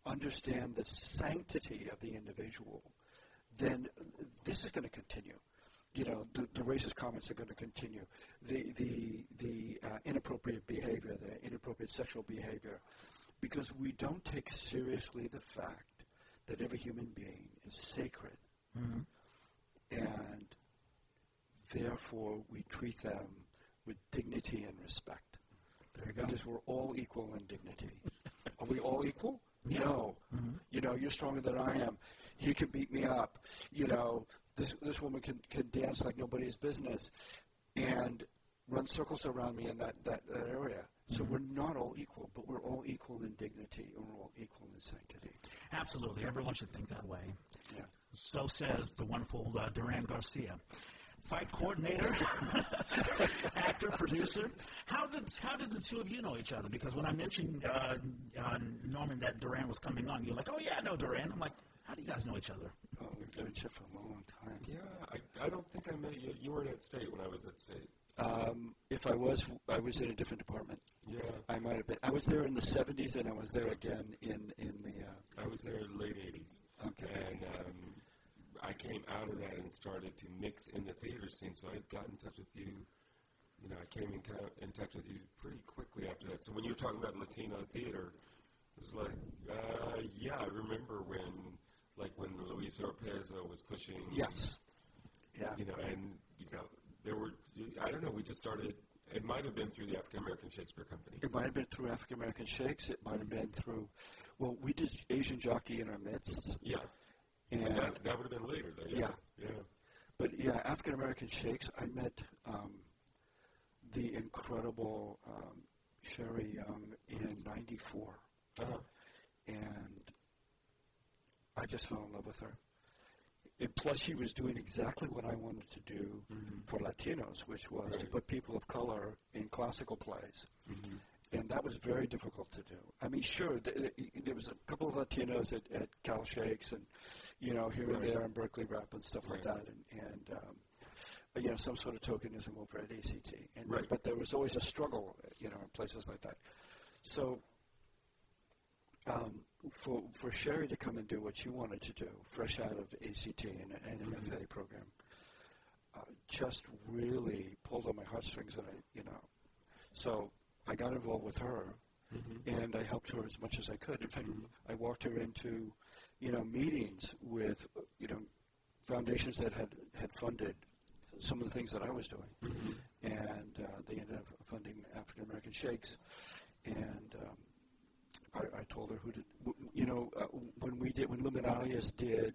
understand the sanctity of the individual, then this is going to continue. You know, the, the racist comments are going to continue. The the the uh, inappropriate behavior, the inappropriate sexual behavior, because we don't take seriously the fact that every human being is sacred, and therefore we treat them with dignity and respect. You go. Because we're all equal in dignity. *laughs* Are we all equal? Yeah. No. You know, you're stronger than I am. He can beat me up. You know, this this woman can, can dance like nobody's business and run circles around me in that, that, that area. So we're not all equal, but we're all equal in dignity and we're all equal in sanctity. Absolutely. Everyone should think that way. Yeah. So says the wonderful uh, Durand Garcia. Fight coordinator, *laughs* actor, producer. How did how did the two of you know each other? Because when I mentioned uh, uh, Norman that Durand was coming on, you're like, "Oh yeah, I know Durand." I'm like, "How do you guys know each other?" Oh, we've known each other for a long time. Yeah, I, I don't think I met you. You weren't at state when I was at state. Um, if I was, I was in a different department. Yeah, I might have been. I was there in the 70s, and I was there again in in the. Uh, I was there late '80s. Okay. And um, I came out of that and started to mix in the theater scene. So I got in touch with you. You know, I came in, co- in touch with you pretty quickly after that. So when you were talking about Latino theater, it was like, uh, yeah, I remember when, like when Luis Orpeza was pushing. yes. Yeah. You know, and you know, there were. I don't know. We just started. It might have been through the African American Shakespeare Company. It might have been through African American Shakes. It might have been through. Well, we did Asian Jockey in our midst, Yeah. and And that, that would have been later, though. Yeah. Yeah. Yeah. but yeah, African American Shakes. I met um, the incredible um, Sherri Young in '94, Uh-huh. and I just fell in love with her. And plus, she was doing exactly what I wanted to do for Latinos, which was to put people of color in classical plays. And that was very difficult to do. I mean, sure, th- th- there was a couple of Latinos at, at Cal Shakes and, you know, here and there in Berkeley Rep and stuff like that. And, and um, you know, some sort of tokenism over at ACT. And, Right. But there was always a struggle, you know, in places like that. So um, for for Sherri to come and do what she wanted to do, fresh out of ACT and, an MFA program, uh, just really pulled on my heartstrings, and I, you know, so I got involved with her, and I helped her as much as I could. In fact, I walked her into, you know, meetings with, you know, foundations that had had funded some of the things that I was doing, and uh, they ended up funding African American Shakes, and. Um, I, I told her who to, you know, uh, when we did, when Luminarius did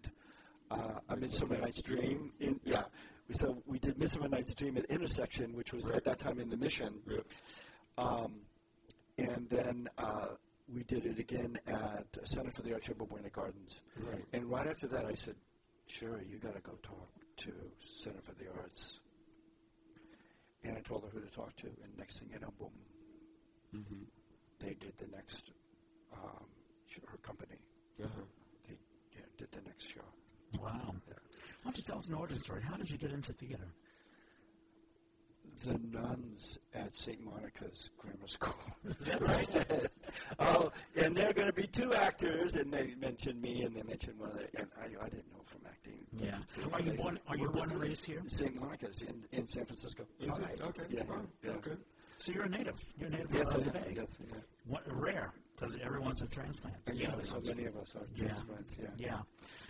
uh, A Midsummer Night's Dream, in, yeah, we, so we did Midsummer Night's Dream at Intersection, which was at that time in the Mission, um, and then uh, we did it again at Center for the Arts Yerba Buena Gardens. Right. And right after that, I said, Sherri, you got to go talk to Center for the Arts. And I told her who to talk to, and next thing you know, boom, Mm-hmm. they did the next, um, her company, Uh-huh. they yeah, did the next show. Wow. Why don't you tell us an origin story? How did you get into theater? The nuns at St. Monica's Grammar School. Is *laughs* that *laughs* right? oh, and there are going to be two actors, and they mentioned me, and they mentioned one of the, and I, I didn't know from acting. yeah. Are you born? Are you born and raised here? St. Monica's in, in San Francisco. Is it? Okay. Yeah, Wow. yeah. Okay. So you're a native. You're a native Yes, I of the am. Bay. Yes, yeah. What, rare, because everyone's a transplant. And yeah, so many of us are Yeah. transplants. Yeah. Yeah.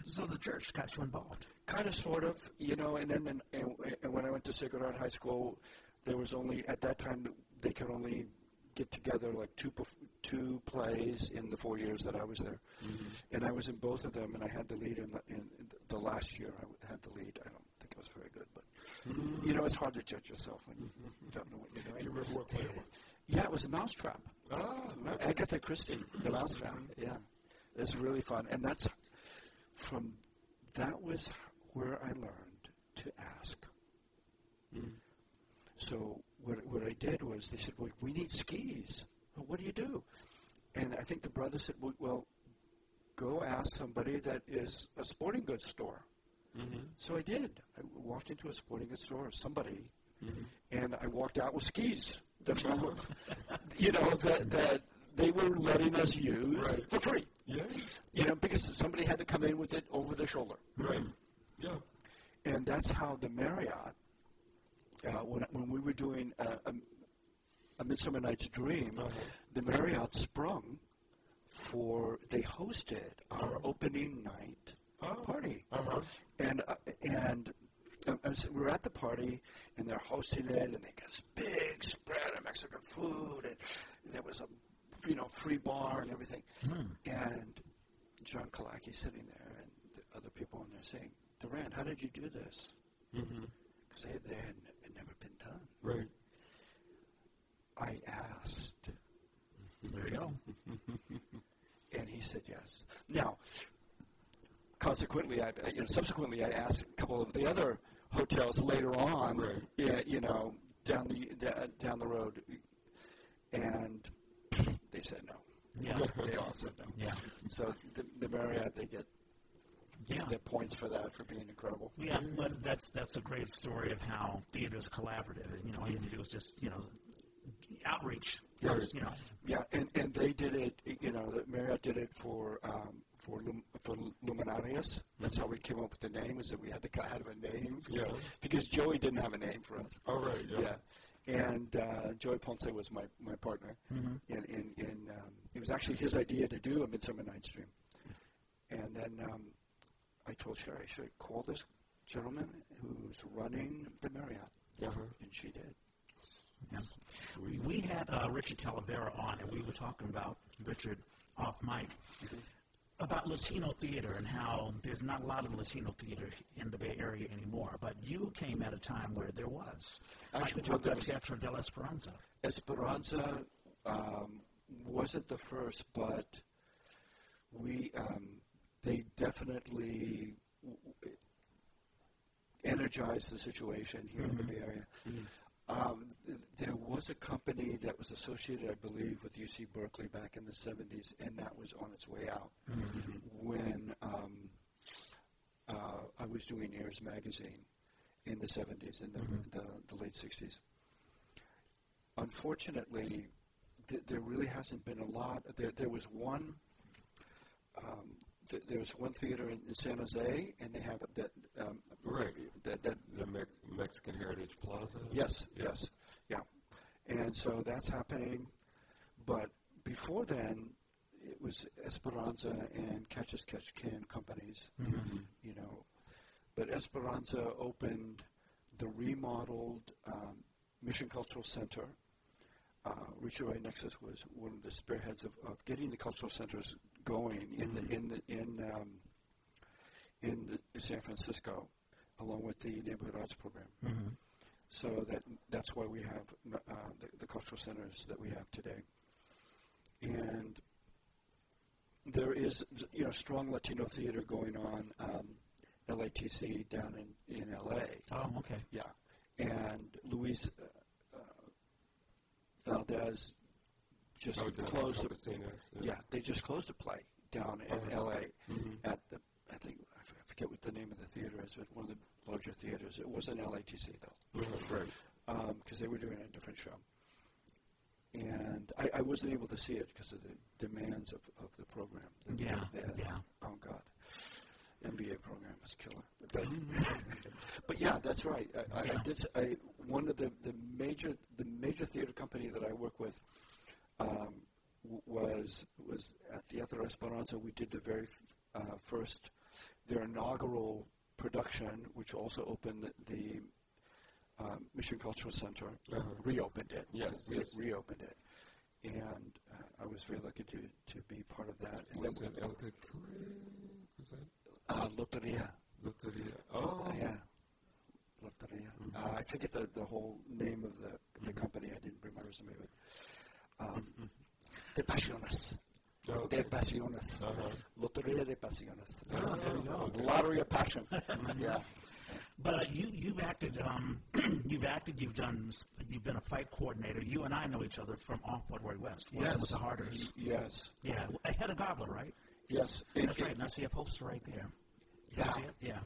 So the church got you involved. Kind of, sort of, you know. And then, and, and, and when I went to Sacred Heart High School, there was only at that time they could only get together like two two plays in the four years that I was there, mm-hmm. and I was in both of them, and I had the lead in the, in the last year. I had the lead. I don't think I was very good, but you know, it's hard to judge yourself when you mm-hmm. don't know what you're You doing. remember what play it was? Yeah, it was a Mousetrap. Ah, Agatha Christie, The Mousetrap. Yeah, it's really fun, and that's from that was where I learned to ask. Mm. So what what I did was they said, "Well, we need skis. Well, what do you do?" And I think the brother said, "Well, well go ask somebody that is a sporting goods store." Mm-hmm. So I did. I walked into a sporting goods store, somebody, mm-hmm. and I walked out with skis. *laughs* You know, that, that they were letting us use Right. for free. yeah. You know, because somebody had to come in with it over their shoulder. Right. Yeah. And that's how the Marriott, uh, when, when we were doing a, a, a Midsummer Night's Dream, the Marriott sprung for, they hosted our opening night party. Uh-huh. And, uh, and um, I was- we were at the party, and they're hosting it, and they got this big spread of Mexican food, and there was a, you know, free bar and everything. Hmm. And John Kalaki sitting there, and the other people in there saying, Durand, how did you do this? Mm-hmm. Because they, they had never been done. Right. I asked, mm-hmm. There you go. *laughs* and he said yes. Now, consequently, I, you know, subsequently, I asked a couple of the other hotels later on, Right. yeah, you know, down the down the road, and they said no. Yeah. *laughs* They all said no. Yeah. So the, the Marriott, they get Yeah. their points for that for being incredible. Yeah, but that's that's a great story of how theater is collaborative. and You know, all you have to do is just you know outreach. Yeah. You know, Yeah, and, and they did it. You know, the Marriott did it for um, for Lum, for Luminarius. That's how we came up with the name. Is that we had to kind of have a name. Yeah. Because Joey didn't have a name for us. All right. Yeah. Yeah. And uh, Joey Ponce was my, my partner. In, in, in, um, it was actually his idea to do a Midsummer Night's Dream. And then um, I told Sherri, should I call this gentleman who's running the Marriott? Uh-huh. And she did. yeah. we had uh, Richard Talavera on, and we were talking about Richard off mic about Latino theater and how there's not a lot of Latino theater in the Bay Area anymore. But you came at a time where there was. Actually, like we talked there about Teatro del Esperanza. Esperanza um, wasn't the first, but we um, they definitely energized the situation here in the Bay Area. Um, th- there was a company that was associated, I believe, with UC Berkeley back in the 70s, and that was on its way out when um, uh, I was doing Airs Magazine in the 70s and the, the, the late 60s unfortunately, th- there really hasn't been a lot. There, there was one. Um, th- there was one theater in, in San Jose, and they have that. Um, Right. That, that The Me- Mexican Heritage Plaza. yes, yes, yeah. And so that's happening. But before then, it was Esperanza and Catch as Catch Can companies. You know, but Esperanza opened the remodeled um, Mission Cultural Center. Uh, Richard Ray Nexus was one of the spearheads of, of getting the cultural centers going in the, in the, in um, in the San Francisco, along with the neighborhood arts program. So that that's why we have uh, the, the cultural centers that we have today. And there is you know strong Latino theater going on. Um, LATC down in, in LA. Oh, okay. Yeah, and Luis uh, uh, Valdez just Oh, closed. at A, Casinos, yeah, they just closed a play down in Oh, L.A. Mhm. at the I think I forget what the name of the theater is, but one of the larger theaters. It wasn't LATC though, Mhm, Right. because they were doing a different show. And I, I wasn't able to see it because of the demands of, of the program. The- Yeah, yeah. Oh God, MBA program is killer. But, *laughs* but yeah, that's right. I, I, I did. s- I, one of the, the major the major theater company that I work with um, w- was was at Teatro Esperanza. We did the very f- uh, first their inaugural production, which also opened the, the um, Mission Cultural Center. Uh-huh. Reopened it. Yes, Re- yes. reopened it, and uh, I was very lucky to to be part of that. And Was that El Cacure? Was that uh, Loteria. Loteria? Oh, Yeah. Loteria. Uh, I forget the, the whole name of the, the company. I didn't bring my resume, but um, De Pasiones. Oh, De okay. Pasiones. Uh-huh. Loteria de Pasiones. Oh, there you go. Lottery of Passion. *laughs* yeah. But uh, you you've acted um, *clears throat* you've acted you've done you've been a fight coordinator. You and I know each other from off Broadway West. Yes. with the Harders. Yes. Yeah, a Hedda Gabler, right? Yes. And- That's right. And I see a poster right there. Yeah. it? Yeah.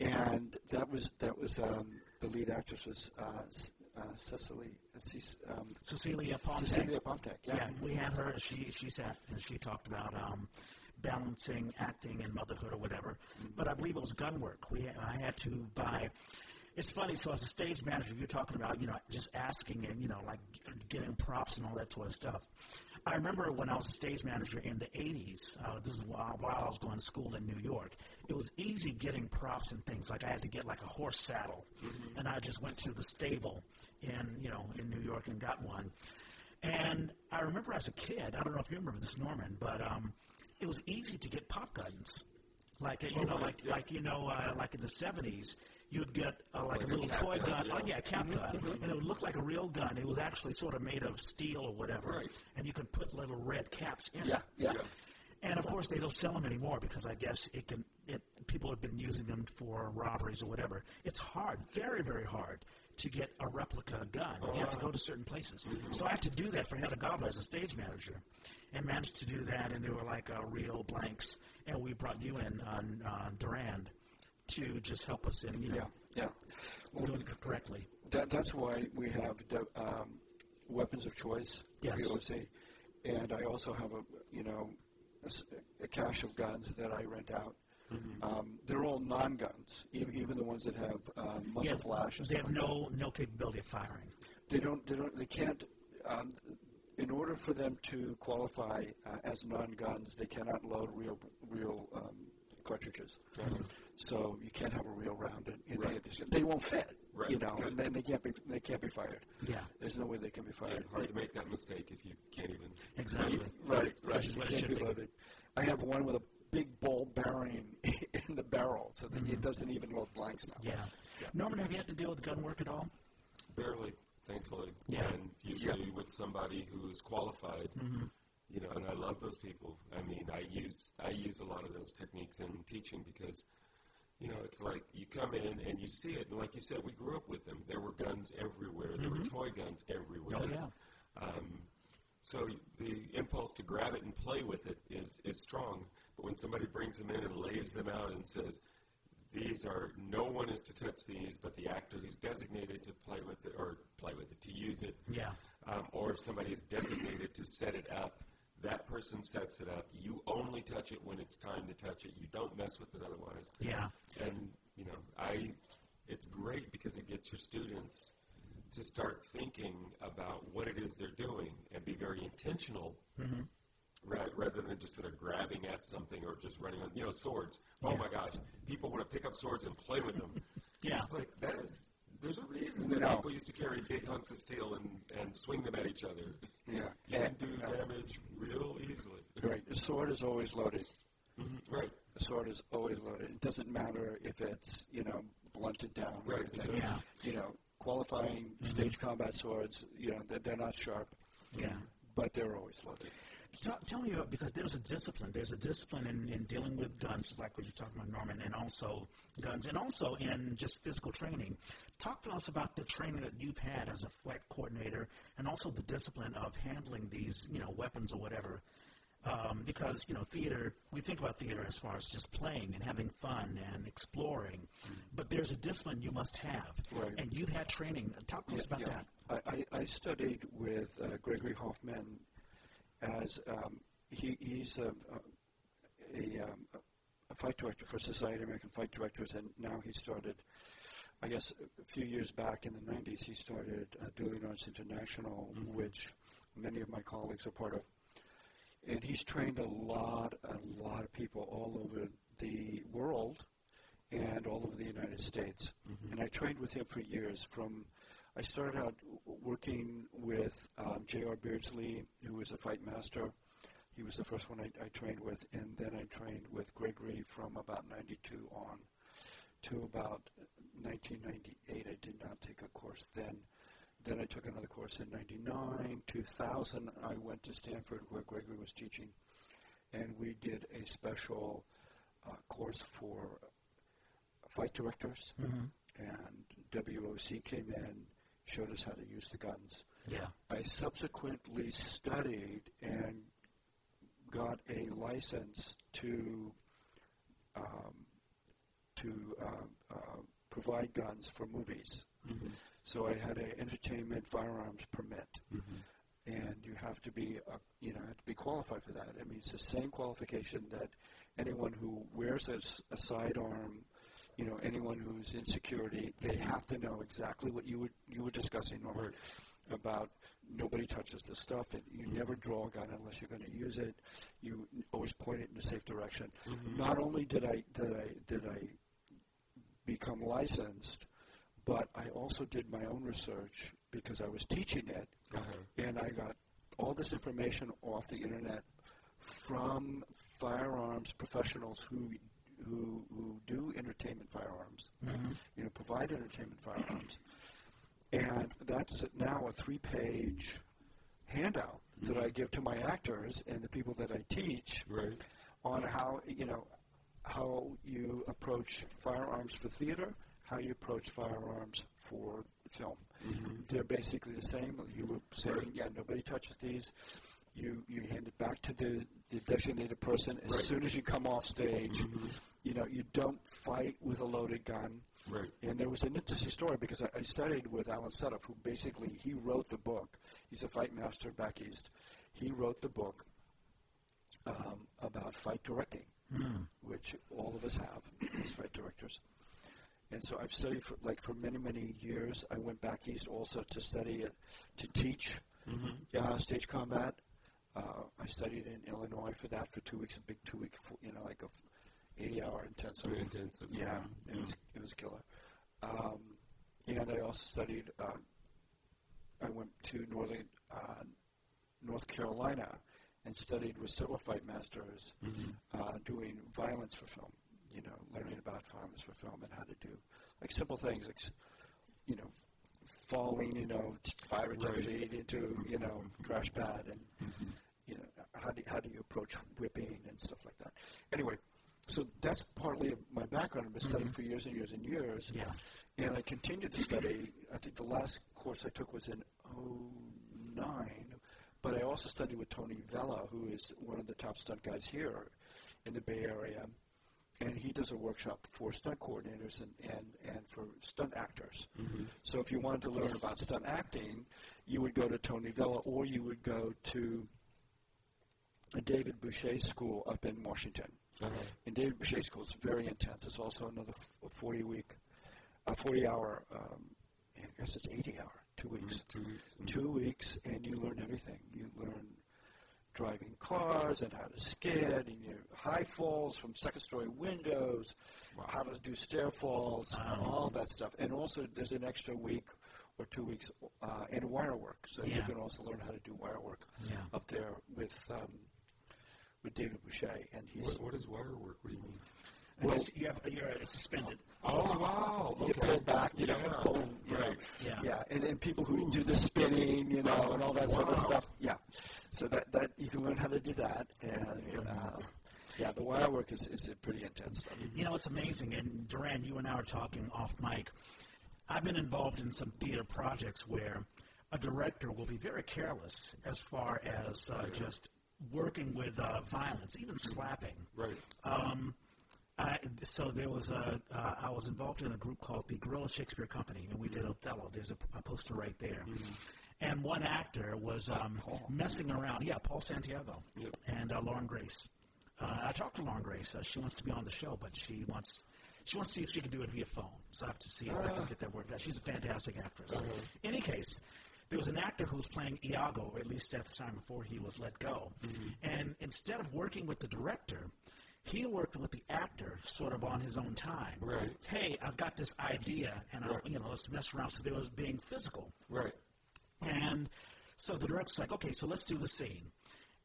And that was that was um, the lead actress was uh, uh, Cecily uh, um, Cecilia Ponte. Cecilia Pomtek. Yeah. Yeah, we had her. She she sat and she talked about um, balancing acting and motherhood or whatever. But I believe it was gun work. We I had to buy. It's funny. So as a stage manager, you're talking about you know just asking and you know like getting props and all that sort of stuff. I remember when I was a stage manager in the 80s, uh, this is while, while I was going to school in New York, it was easy getting props and things. Like I had to get like a horse saddle, and I just went to the stable in, you know, in New York and got one. And I remember as a kid, I don't know if you remember this, Norman, but um, it was easy to get pop guns. Like, you know, like, like, you know, uh, like in the 70s, you'd get uh, like, Like a little toy gun, gun. yeah. Oh, yeah, cap gun. And it would look like a real gun. It was actually sort of made of steel or whatever. Right. And you could put little red caps in Yeah, it. yeah. yeah. And of course, they don't sell them anymore because I guess it can. It, people have been using them for robberies or whatever. It's hard, very, very hard to get a replica gun. You have to go to certain places. So I had to do that for Hedda Gabler as a stage manager, and managed to do that. And they were like uh, real blanks. And we brought you in on uh, Durand to just help us in, you know, Yeah, yeah. doing it correctly. That, that's why we have the, um, weapons of choice, Yes. And I also have a you know a, a cache of guns that I rent out. Mm-hmm. Um, they're all non-guns, even, even the ones that have um, muzzle Yeah, flash. And they have like no no capability of firing. They don't. They don't. They can't. Um, in order for them to qualify uh, as non-guns, they cannot load real real um, cartridges. So you can't have a real round in, in any of these. They won't fit. Right. You know, Good. and then they can't be they can't be fired. Yeah. There's no way they can be Yeah, fired. hard to make that mistake if you can't even. Exactly. Right, Which right. is what Can't be be. loaded. I have one with a big ball bearing *laughs* in the barrel, so that it doesn't even load blanks now. Mm-hmm. Yeah. Norman, have you had to deal with gun work at all? Barely, thankfully. Yeah. And usually with somebody who is qualified, you know, and I love those people. I mean, I use I use a lot of those techniques in teaching because, you know, it's like you come in and you see it, and like you said, we grew up with them. There were guns everywhere. There were toy guns everywhere. Oh, yeah. Um, so the impulse to grab it and play with it is, is strong. But when somebody brings them in and lays them out and says, these are, no one is to touch these but the actor who's designated to play with it, or play with it, to use it. Yeah. Um, or if somebody is designated to set it up, that person sets it up. You only touch it when it's time to touch it. You don't mess with it otherwise. Yeah. And you know, I it's great because it gets your students to start thinking about what it is they're doing and be very intentional. Mm-hmm. Ra- rather than just sort of grabbing at something or just running on, you know, swords. Oh my gosh, people want to pick up swords and play with them. Yeah. It's like that is. There's a reason that No. people used to carry big hunks of steel and, and swing them at each other. *laughs* Yeah. You can And- do damage real easily. Right. The sword is always loaded. Mm-hmm. Right. The sword is always loaded. It doesn't matter if it's you know blunted down. Right, anything. yeah. You know, qualifying mm-hmm. stage combat swords. You know, they're, they're not sharp, Yeah. but they're always loaded. Tell, tell me about because there's a discipline. There's a discipline in, in dealing with guns, like what you're talking about, Norman, and also guns, and also in just physical training. Talk to us about the training that you've had as a fight coordinator, and also the discipline of handling these, you know, weapons or whatever. Um, because you know, theater. We think about theater as far as just playing and having fun and exploring, but there's a discipline you must have, Right. and you had training. Talk to us about that. I, I, I studied with uh, Gregory Hoffman as um, he, he's a, a, a, um, a fight director for Society of American Fight Directors, and now he started, I guess, a few years back in the 90s, he started uh, Dueling Arts International, which many of my colleagues are part of. And he's trained a lot, a lot of people all over the world and all over the United States. And I trained with him for years. From I started out working with um, J.R. Beardsley, who was a fight master. He was the first one I, I trained with, and then I trained with Gregory from about '92 on to about 1998. I did not take a course then. Then I took another course in '99, 2000. I went to Stanford where Gregory was teaching, and we did a special uh, course for fight directors. And WOC came in, showed us how to use the guns. Yeah. I subsequently studied and got a license to um, to uh, uh, provide guns for movies. So I had an entertainment firearms permit, and you have to be uh, you know have to be qualified for that. I mean, it's the same qualification that anyone who wears a, a sidearm. You know, anyone who's in security, they have to know exactly what you were you were discussing, Norman, about nobody touches this stuff. It, you never draw a gun unless you're going to use it. You always point it in a safe direction. Mm-hmm. Not only did I did I did I become licensed, but I also did my own research because I was teaching it, uh-huh. and I got all this information off the internet from firearms professionals who who, who do entertainment firearms, mm-hmm. you know, provide entertainment firearms, and that's now a three-page handout that I mm-hmm. give to my actors and the people that I teach Right. on how you know how you approach firearms for theater, how you approach firearms for film. Mm-hmm. They're basically the same. You were saying, yeah, nobody touches these. You you hand it back to the, the designated person as Right. soon as you come off stage. You know, you don't fight with a loaded gun. Right. And there was an interesting story because I, I studied with Allen Suddeth, who basically he wrote the book. He's a fight master back east. He wrote the book um, about fight directing, which all of us have *clears throat* as fight directors. And so I've studied for like for many many years. I went back east also to study it, to teach uh, stage combat. Uh, I studied in Illinois for that for two weeks, a big two week, you know, like a f- eighty hour intensive. Very intensive. Yeah, it was it was killer. Um, and I also studied. Uh, I went to northern uh, North Carolina and studied with several fight masters uh, doing violence for film. You know, learning about violence for film and how to do like simple things like you know falling, you know, five or ten Right. feet into you know crash pad and know how do how do you approach whipping and stuff like that. Anyway, so that's partly my background. I've been studying mm-hmm. for years and years and years. Yeah. And I continued to study. I think the last course I took was in 09, but I also studied with Tony Vella, who is one of the top stunt guys here in the Bay Area. And he does a workshop for stunt coordinators and, and, and for stunt actors. Mm-hmm. So if you wanted to learn about stunt acting, you would go to Tony Vella or you would go to David Boushey school up in Washington. And David Boushey school is very intense. It's also another f- 40 week, uh, 40 hour, um, I guess it's 80 hour, two weeks. Two weeks. Mhm. Two weeks, and you learn everything. You learn driving cars and how to skid, and your high falls from second story windows, how to do stair falls, all that stuff. And also, there's an extra week or two weeks uh, in wire work, so you can also learn how to do wire work Yeah. up there with um, with David Boushey, and he's What, what is wire work? What do you mean? I guess you have, you're uh, suspended. Oh wow! you pull back, you know, Yeah. boom, you know, Yeah. yeah, and, and people who do the spinning, you know, and all that sort of stuff, yeah. So that that you can learn how to do that, and uh, yeah, the wire work is is pretty intense stuff. You know, it's amazing. And Durand, you and I were talking off mic. I've been involved in some theater projects where a director will be very careless as far as uh, just working with uh, violence, even slapping. Right. Um, I, so there was a, uh, I was involved in a group called the Gorilla Shakespeare Company, and we did Othello. There's a, a poster right there. And one actor was um, messing around. Yeah, Paul Santiago Yep. and uh, Lauren Grace. Uh, I talked to Lauren Grace. Uh, she wants to be on the show, but she wants she wants to see if she can do it via phone. So I have to see if I can get that worked out. She's a fantastic actress. Any case, there was an actor who was playing Iago, at least at the time before he was let go. Mm-hmm. And instead of working with the director, he worked with the actor sort of on his own time. Right. Hey, I've got this idea, and I'll, you know, let's mess around. So there was being physical. Right. And so the director's like, okay, so let's do the scene.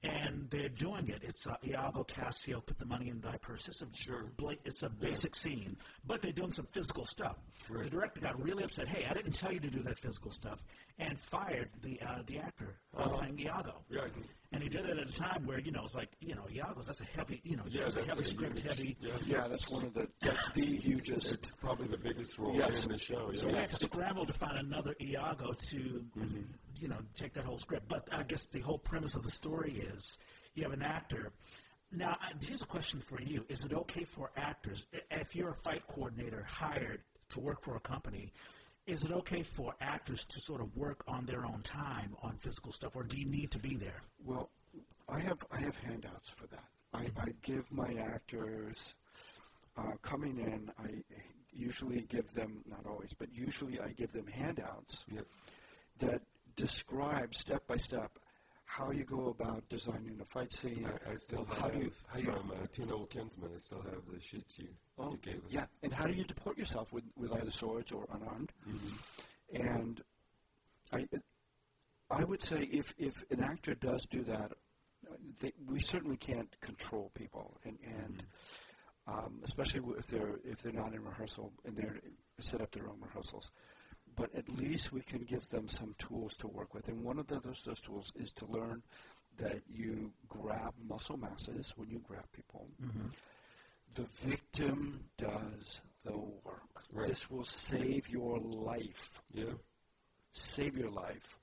And they're doing it. It's uh, Iago Cassio, put the money in thy purse. It's a, Sure. bla- it's a basic scene, but they're doing some physical stuff. Right. The director got really upset. Hey, I didn't tell you to do that physical stuff, and fired the uh, the actor uh, playing Iago. Yeah. And he did it at a time where you know it's like you know Iago's that's a heavy you know Yeah, that's a heavy a script huge- heavy. Yeah. Yeah, that's one of the that's the *laughs* hugest. It's probably the biggest role Yes. in the show. So Yeah. we had to scramble to find another Iago to, mm-hmm. you know, take that whole script. But I guess the whole premise of the story is you have an actor. Now, here's a question for you: Is it okay for actors, if you're a fight coordinator hired to work for a company, is it okay for actors to sort of work on their own time on physical stuff, or do you need to be there? Well, I have I have handouts for that. I, I give my actors uh, coming in. I usually give them not always, but usually I give them handouts Yep. that describe step by step how you go about designing a fight scene. I, I still how have, you, how you from uh, Two Noble Kinsmen, I still have the sheets you, Oh, you gave us. Yeah, and how do you deport yourself with, with either swords or unarmed? And I, I would say if, if an actor does do that, they, we certainly can't control people, and, and um, especially if they're if they're not in rehearsal and they're set up their own rehearsals. But at least we can give them some tools to work with, and one of the, those, those tools is to learn that you grab muscle masses when you grab people. The victim does the work. Right. This will save your life. Yeah. Save your life.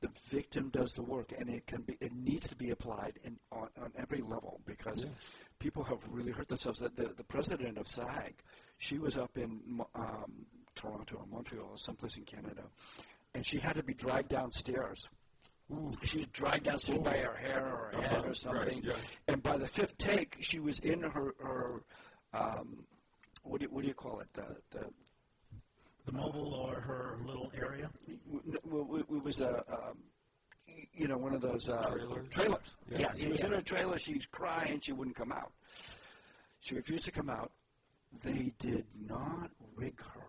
The victim does the work, and it can be. It needs to be applied in, on, on every level because people have really hurt themselves. The, the, the president of SAG, she was up in um, Toronto or Montreal, or someplace in Canada, and she had to be dragged downstairs. She was dragged downstairs by her hair or her head or something. yeah. And by the fifth take, she was in her her um, what do you, what do you call it? The the The mobile or her little area. it was a um, you know one of those uh, Trailer? trailers. Yeah. Yeah, she was Yeah. in her trailer. She's crying. She wouldn't come out. She refused to come out. They did not rig her.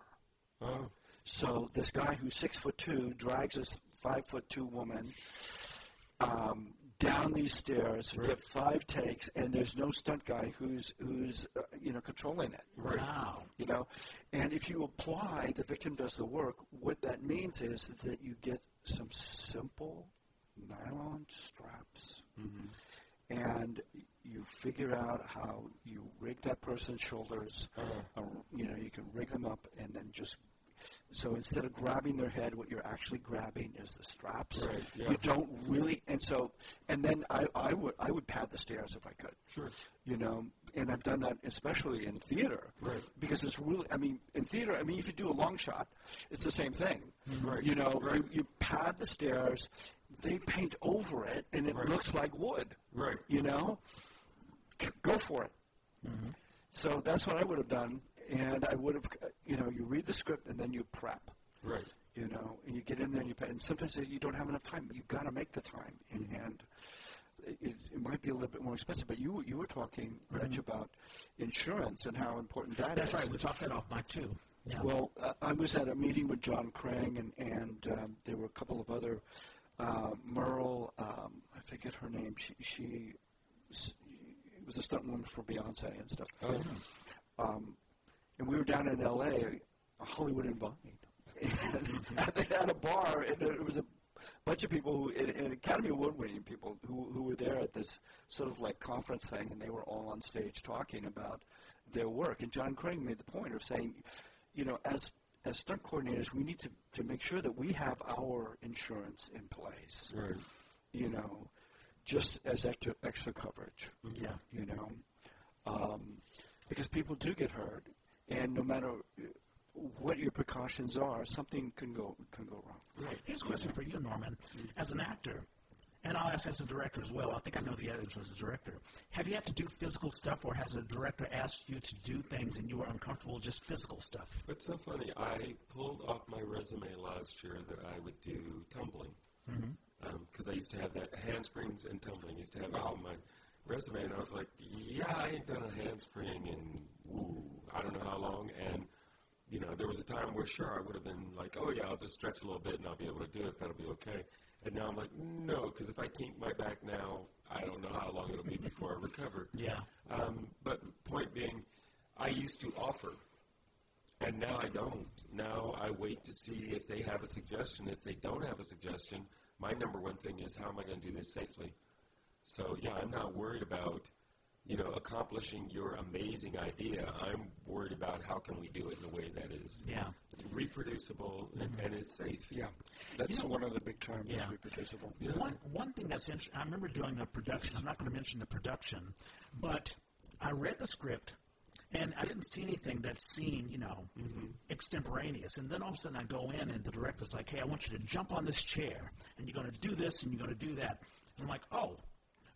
Oh, So this guy who's six foot two drags this five foot two woman um, down these stairs, get five takes, and there's no stunt guy who's who's uh, you know controlling it. Wow. You know, and if you apply the victim does the work, what that means is that you get some simple nylon straps, and you figure out how you rig that person's shoulders. uh, you know, you can rig them up and then just. So instead of grabbing their head, what you're actually grabbing is the straps. Right, yeah. You don't really, and so, and then I, I would I would pad the stairs if I could sure. you know, and I've done that especially in theater, Right. Because it's really, I mean, in theater, I mean, if you do a long shot, it's the same thing, Right. You know, Right. you, you pad the stairs, they paint over it, and it Right. looks like wood, Right. You know, *laughs* go for it. So that's what I would have done, and I would have, uh, you know, you read the script and then you prep Right. you know, and you get in there and you pay, and sometimes you don't have enough time. You've got to make the time, and, and it, it might be a little bit more expensive. But you you were talking, Rich, about insurance and how important that That's is. right. We talked that off mic too. Yeah. Well, uh, I was at a meeting with John Krang, and and um, there were a couple of other uh, Merle. Um, I forget her name. She she was a stunt woman for Beyonce and stuff. Oh, Um, and we were down in L.A., Hollywood and Vine, and they had a bar, and there was a bunch of people, who, and, and Academy Award-winning people, who who were there at this sort of like conference thing, and they were all on stage talking about their work. And John Crane made the point of saying, you know, as as stunt coordinators, we need to, to make sure that we have our insurance in place. right. You know, just as extra extra coverage yeah. you know, um, because people do get hurt, and no matter what your precautions are, something can go can go wrong. Right. Here's a question for you, Norman. As an actor, and I'll ask as a director as well. I think I know the answer as a director. Have you had to do physical stuff, or has a director asked you to do things and you were uncomfortable just physical stuff? It's so funny. I pulled off my resume last year that I would do tumbling because I used to have that handsprings and tumbling. I used to have on my resume, and I was like, "Yeah, I ain't done a handspring in woo, I don't know how long." And you know, there was a time where sure I would have been like, "Oh yeah, I'll just stretch a little bit and I'll be able to do it. That'll be okay." And now I'm like, "No," because if I kink my back now, I don't know how long it'll be before I recover. Yeah. Um, but point being, I used to offer, and now I don't. Now I wait to see if they have a suggestion. If they don't have a suggestion, my number one thing is how am I going to do this safely? So yeah, I'm not worried about you know accomplishing your amazing idea. I'm worried about how can we do it in a way that is Yeah. reproducible and, mm-hmm. and is safe. Yeah, that's You know- one of the big terms, Yeah. is reproducible. One one thing that's interesting. I remember doing a production. I'm not going to mention the production, but I read the script, and I didn't see anything that seemed, you know, extemporaneous. And then all of a sudden, I go in, and the director's like, "Hey, I want you to jump on this chair, and you're going to do this, and you're going to do that." And I'm like, "Oh,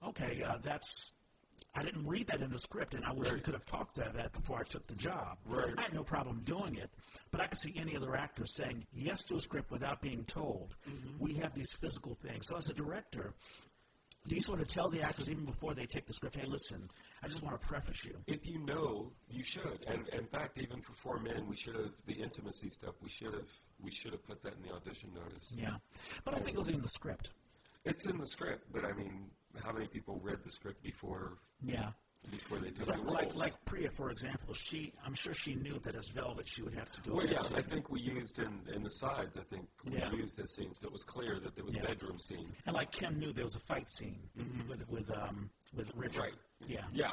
okay, uh, that's." I didn't read that in the script, and I wish we could have talked about that before I took the job. Right. I had no problem doing it, But I can see any other actor saying yes to a script without being told. We have these physical things. So as a director, do you sort of tell the actors even before they take the script, hey, listen, I just want to preface you. If you know, you should. And in fact, even for Four Men, we should have the intimacy stuff. We should have we should have put that in the audition notice. Yeah. But I think it was in the script. It's in the script, but I mean, how many people read the script before Yeah. Before they took Like, the roles? like, like Priya, for example, she, I'm sure she knew that as Velvet she would have to do well, yeah, I think we used in, in the sides. I think we Yeah. used this scene, so it was clear that there was Yeah. a bedroom scene. And like Kim knew there was a fight scene with with um with Richard. Right. Yeah. Yeah.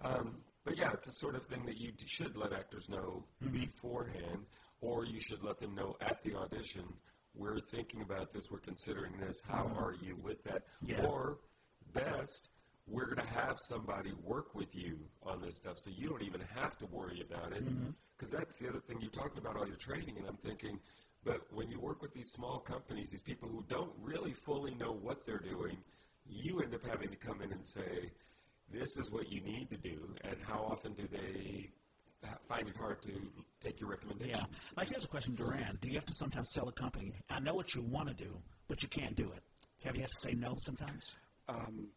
Um, but yeah, it's a sort of thing that you d- should let actors know Mm-hmm. beforehand, or you should let them know at the audition. We're thinking about this. We're considering this. How are you with that? Mm-hmm. Yeah. Or best, we're going to have somebody work with you on this stuff, so you don't even have to worry about it. Mm-hmm. Because that's the other thing you talked about all your training, and I'm thinking. But when you work with these small companies, these people who don't really fully know what they're doing, you end up having to come in and say, this is what you need to do, and how often do they find it hard to take your recommendation? Yeah. Like here's a question, Durand. Do you have to sometimes tell a company, I know what you want to do, but you can't do it? Have you had to say no sometimes? Um,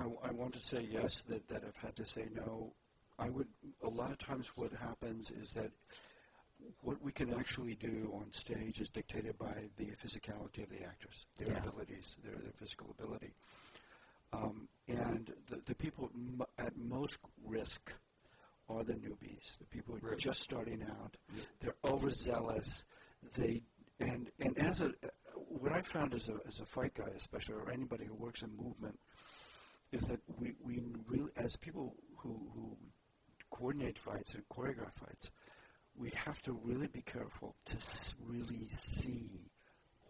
I, I want to say yes, that, that I've had to say no. I would, a lot of times what happens is that what we can actually do on stage is dictated by the physicality of the actors, their Yeah. abilities, their, their physical ability. Um, and the, the people m- at most risk are the newbies, the people who are just starting out. They're overzealous. They and and as a what I found as a as a fight guy, especially or anybody who works in movement, is that we, we really as people who, who coordinate fights and choreograph fights, we have to really be careful to really see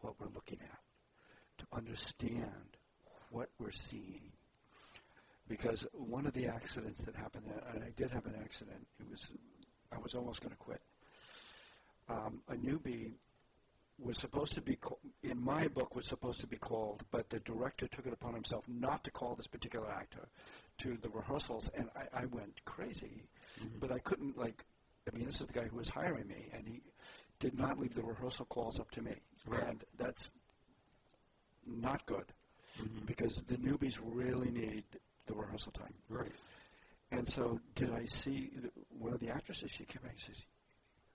what we're looking at, to understand what we're seeing. Because one of the accidents that happened, and I did have an accident, it was, I was almost going to quit. Um, a newbie was supposed to be, in my book, was supposed to be called, but the director took it upon himself not to call this particular actor to the rehearsals, and I, I went crazy. Mm-hmm. But I couldn't, like, I mean, this is the guy who was hiring me, and he did not leave the rehearsal calls up to me. Right. And that's not good mm-hmm. because the newbies really need the rehearsal time. Right. And so, did I see th- one of the actresses? She came back and says,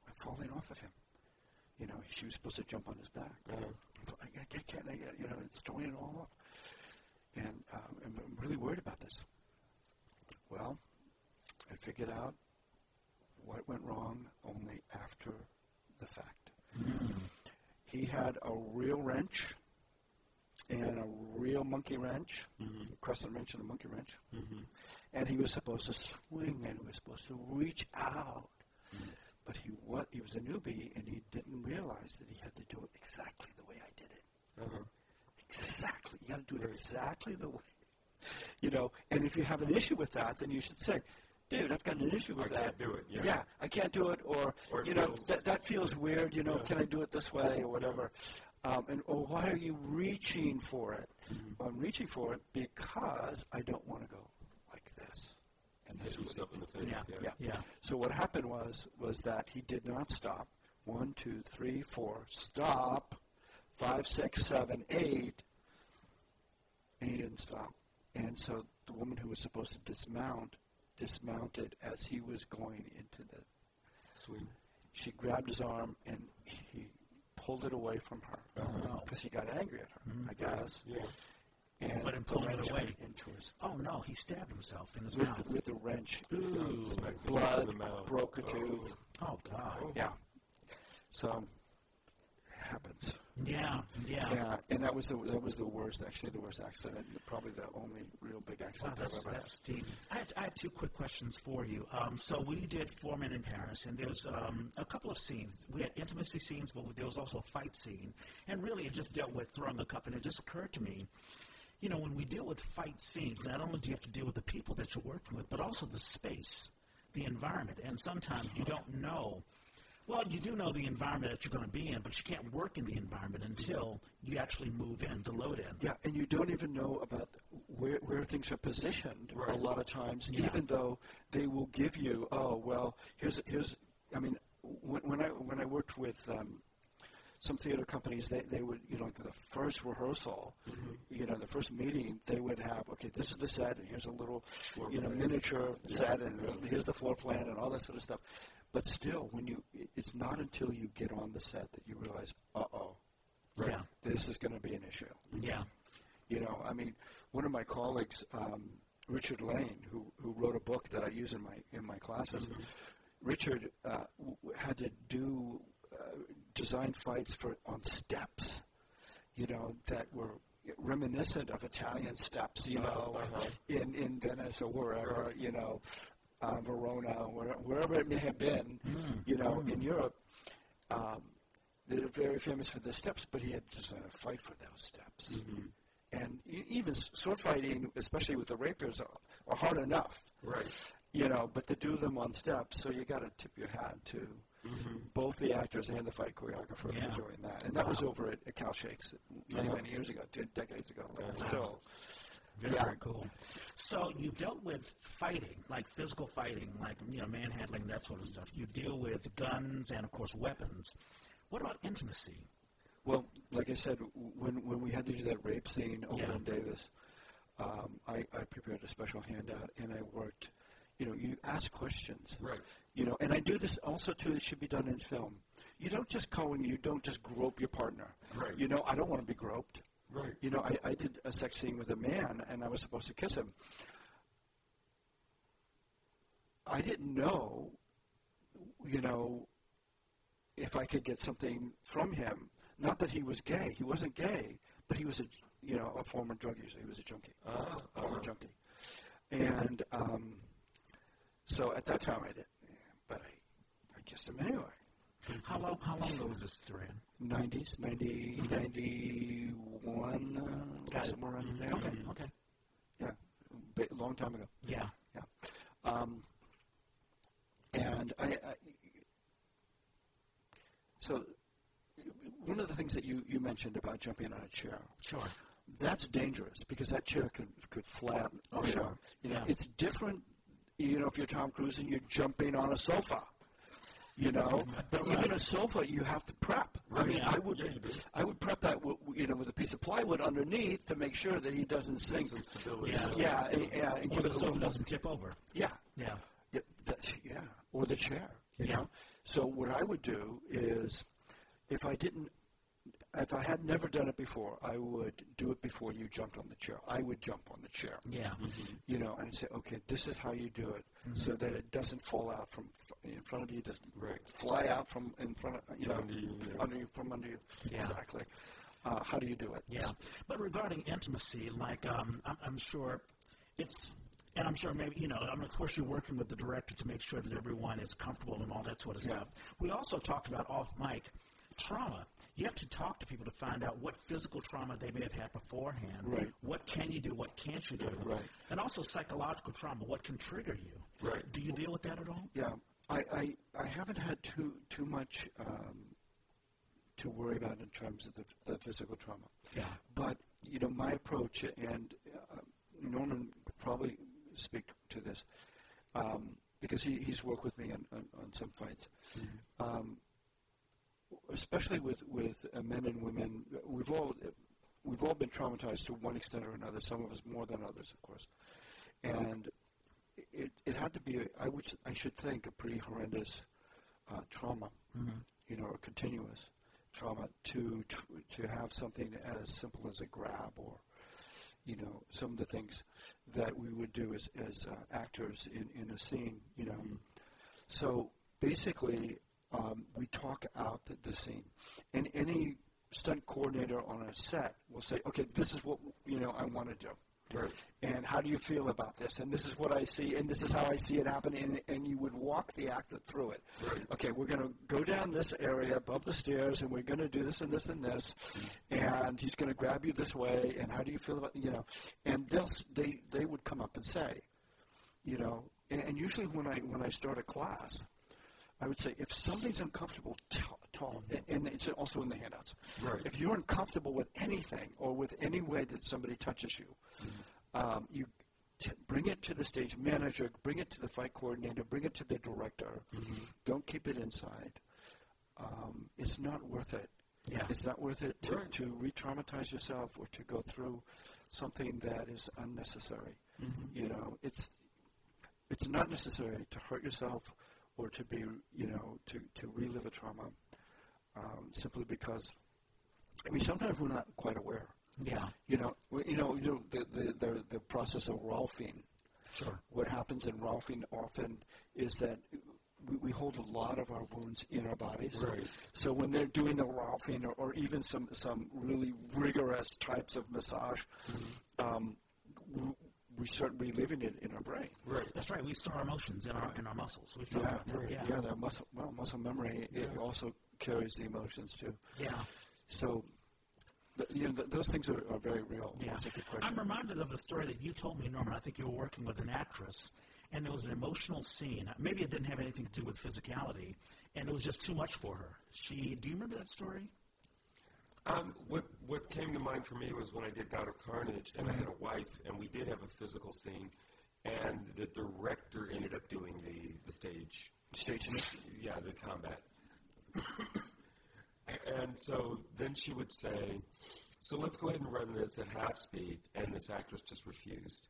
"I'm falling off of him." You know, she was supposed to jump on his back. Uh-huh. I can't, I can't, I you know, it's throwing it all off. And um, I'm I'm really worried about this. Well, I figured out what went wrong only after the fact. He had a real wrench and a real monkey wrench, crescent wrench and a monkey wrench. And he was supposed to swing and he was supposed to reach out. But he what he was a newbie and he didn't realize that he had to do it exactly the way I did it. Uh-huh. Exactly. You got to do it exactly the way. You know, and if you have an issue with that, then you should say, "Dude, I've got an issue with I that. can't do it, yeah. yeah. I can't do it, or, Or it you know, feels- that, that feels weird. You know, Yeah. can I do it this way or whatever? Um, and or why are you reaching for it? Mm-hmm. I'm reaching for it because I don't want to go like this. And this that's what yourself in the face. Yeah. Yeah. yeah. So what happened was was that he did not stop. One, two, three, four. Stop. Five, six, seven, eight. And he didn't stop. And so the woman who was supposed to dismount dismounted as he was going into the. Swing. She grabbed his arm and he pulled it away from her Uh-huh. because he got angry at her. I guess. Yeah. And But in the it away- went into his Oh no, he stabbed himself in his with mouth. the, with the wrench. Ooh. Smacked Blood in the mouth. broke a Oh. tooth. Oh god. Yeah. So it happens. Yeah. Yeah. Yeah, and that was the that was the worst, actually the worst accident, probably the only real big Wow, accident that's, I've ever had. that's deep. I had, I had two quick questions for you. Um, so we did Four Men in Paris, and there was um, a couple of scenes. We had intimacy scenes, but there was also a fight scene. And really, it just dealt with throwing a cup, and it just occurred to me, you know, when we deal with fight scenes, not only do you have to deal with the people that you're working with, but also the space, the environment. And sometimes you don't know. Well, you do know the environment that you're going to be in, but you can't work in the environment until you actually move in, to load in. Yeah, and you don't even know about where, where things are positioned Right. a lot of times, Yeah. even though they will give you, oh, well, here's, here's I mean, when, when I when I worked with um, some theater companies, they, they would, you know, the first rehearsal, you know, the first meeting, they would have, okay, this is the set, and here's a little, you know, miniature set, and here's the floor plan, and all that sort of stuff. But still, when you, it's not until you get on the set that you realize, uh oh, Yeah. this is going to be an issue. Yeah. You know, I mean, one of my colleagues, um, Richard Lane, who, who wrote a book that I use in my in my classes, Richard uh, w- had to do uh, design fights for on steps, you know, that were reminiscent of Italian steps, you know, in in Venice or wherever, you know, uh, Verona, where, wherever it may have been, you know, in Europe. Um, they're very famous for their steps, but he had to design a fight for those steps. And e- even sword fighting, especially with the rapiers, are, are hard enough. Right. You know, but to do them on steps, so you got to tip your hat to both the actors and the fight choreographer Yeah. for doing that. And that was over at, at Cal Shakes many, many years ago, two decades ago. But still, Very, Yeah. very cool. So you dealt with fighting, like physical fighting, like you know manhandling, that sort of stuff. You deal with guns and of course weapons. What about intimacy? Well, like I said, when when we had to do that rape scene over Yeah. in Davis, um, I, I prepared a special handout and I worked. You know, you ask questions. Right. You know, and I do this also too. It should be done in film. You don't just go and you don't just grope your partner. Right. You know, I don't want to be groped. Right. You know, I, I did a sex scene with a man and I was supposed to kiss him. I didn't know, you know, if I could get something from him. Not that he was gay. He wasn't gay, but he was a, you know, a former drug user. He was a junkie, Ah, former uh-huh. junkie. And um, so at that time I did, I kissed him anyway. How long? How long ago was this, Durand? 90s, 90, 91, uh, somewhere around there. Okay. Okay. Yeah, ba- long time ago. Yeah. Yeah. Um, and I, I, so one of the things that you, you mentioned about jumping on a chair, Sure. that's dangerous because that chair could could flat. Oh, you sure. know. You know, Yeah. it's different. You know, if you're Tom Cruise and you're jumping on a sofa. You know, *laughs* but even a sofa you have to prep. I mean, Yeah. I would, I would prep that, w- you know, with a piece of plywood underneath to make sure that he doesn't sink. Some stability. Yeah. Yeah, and, yeah, and Or give the sofa little, doesn't tip over. yeah, Yeah. yeah, that, yeah, or the chair. You Yeah. know. So what I would do is, if I didn't, if I had never done it before, I would do it before you jumped on the chair. I would jump on the chair. Yeah. You know, and say, okay, this is how you do it, so that it doesn't fall out from in front of you, doesn't Right. fly out from in front of you know Under you, yeah. under you from under you. Yeah. Exactly. Uh, how do you do it? Yeah, but regarding intimacy, like um, I'm, I'm sure it's, and I'm sure maybe you know, I mean, of course you're working with the director to make sure that everyone is comfortable and all that sort of stuff. We also talked about off mic trauma. You have to talk to people to find out what physical trauma they may have had beforehand. Right. What can you do? What can't you do? Right. And also psychological trauma. What can trigger you? Right. Do you deal with that at all? Yeah, I, I, I haven't had too too much um, to worry about in terms of the, the physical trauma. Yeah. But you know, my approach, and uh, Norman could probably speak to this um, because he, he's worked with me on, on, on some fights. Um, especially with with uh, men and women, we've all we've all been traumatized to one extent or another. Some of us more than others, of course. And it, it had to be, I would, I should think, a pretty horrendous uh, trauma, you know, a continuous trauma to tr- to have something as simple as a grab or, you know, some of the things that we would do as as uh, actors in in a scene, you know. So basically, um, we talk out the, the scene, and any stunt coordinator on a set will say, "Okay, this is what you know I want to do." Right. And how do you feel about this? And this is what I see, and this is how I see it happen. And, and you would walk the actor through it. Right. Okay, we're going to go down this area above the stairs, and we're going to do this and this and this. And he's going to grab you this way. And how do you feel about you know? And they'll they they would come up and say, you know, and, and usually when I when I start a class, I would say if something's uncomfortable, tell, tell and, and it's also in the handouts. Right. If you're uncomfortable with anything or with any way that somebody touches you, um, you T- bring it to the stage manager, bring it to the fight coordinator, bring it to the director. Don't keep it inside. Um, it's not worth it. Yeah. It's not worth it to, Right. to re traumatize yourself or to go through something that is unnecessary. You know, it's it's not necessary to hurt yourself or to be, you know, to, to relive a trauma um, simply because, I mean, sometimes we're not quite aware. Yeah. You know, you know, you know the, the, the, the process of Rolfing. Sure. What happens in Rolfing often is that we, we hold a lot of our wounds in our bodies. Right. So when they're doing the Rolfing or, or even some, some really rigorous types of massage, um, we, we start reliving it in our brain. Right. That's right. We store emotions in our in our muscles. We've talked Yeah, yeah, Yeah. the muscle, well, muscle memory it also carries the emotions too. Yeah. So, th- you know, th- those things are, are very real. Yeah. That's a good I'm reminded of the story that you told me, Norman. I think you were working with an actress, and it was an emotional scene. Maybe it didn't have anything to do with physicality, and it was just too much for her. She, do you remember that story? Um, what what came to mind for me was when I did God of Carnage, and I had a wife, and we did have a physical scene, and the director ended up doing the the stage, it. yeah, the combat. *coughs* and so then she would say, "So let's go ahead and run this at half speed," and this actress just refused.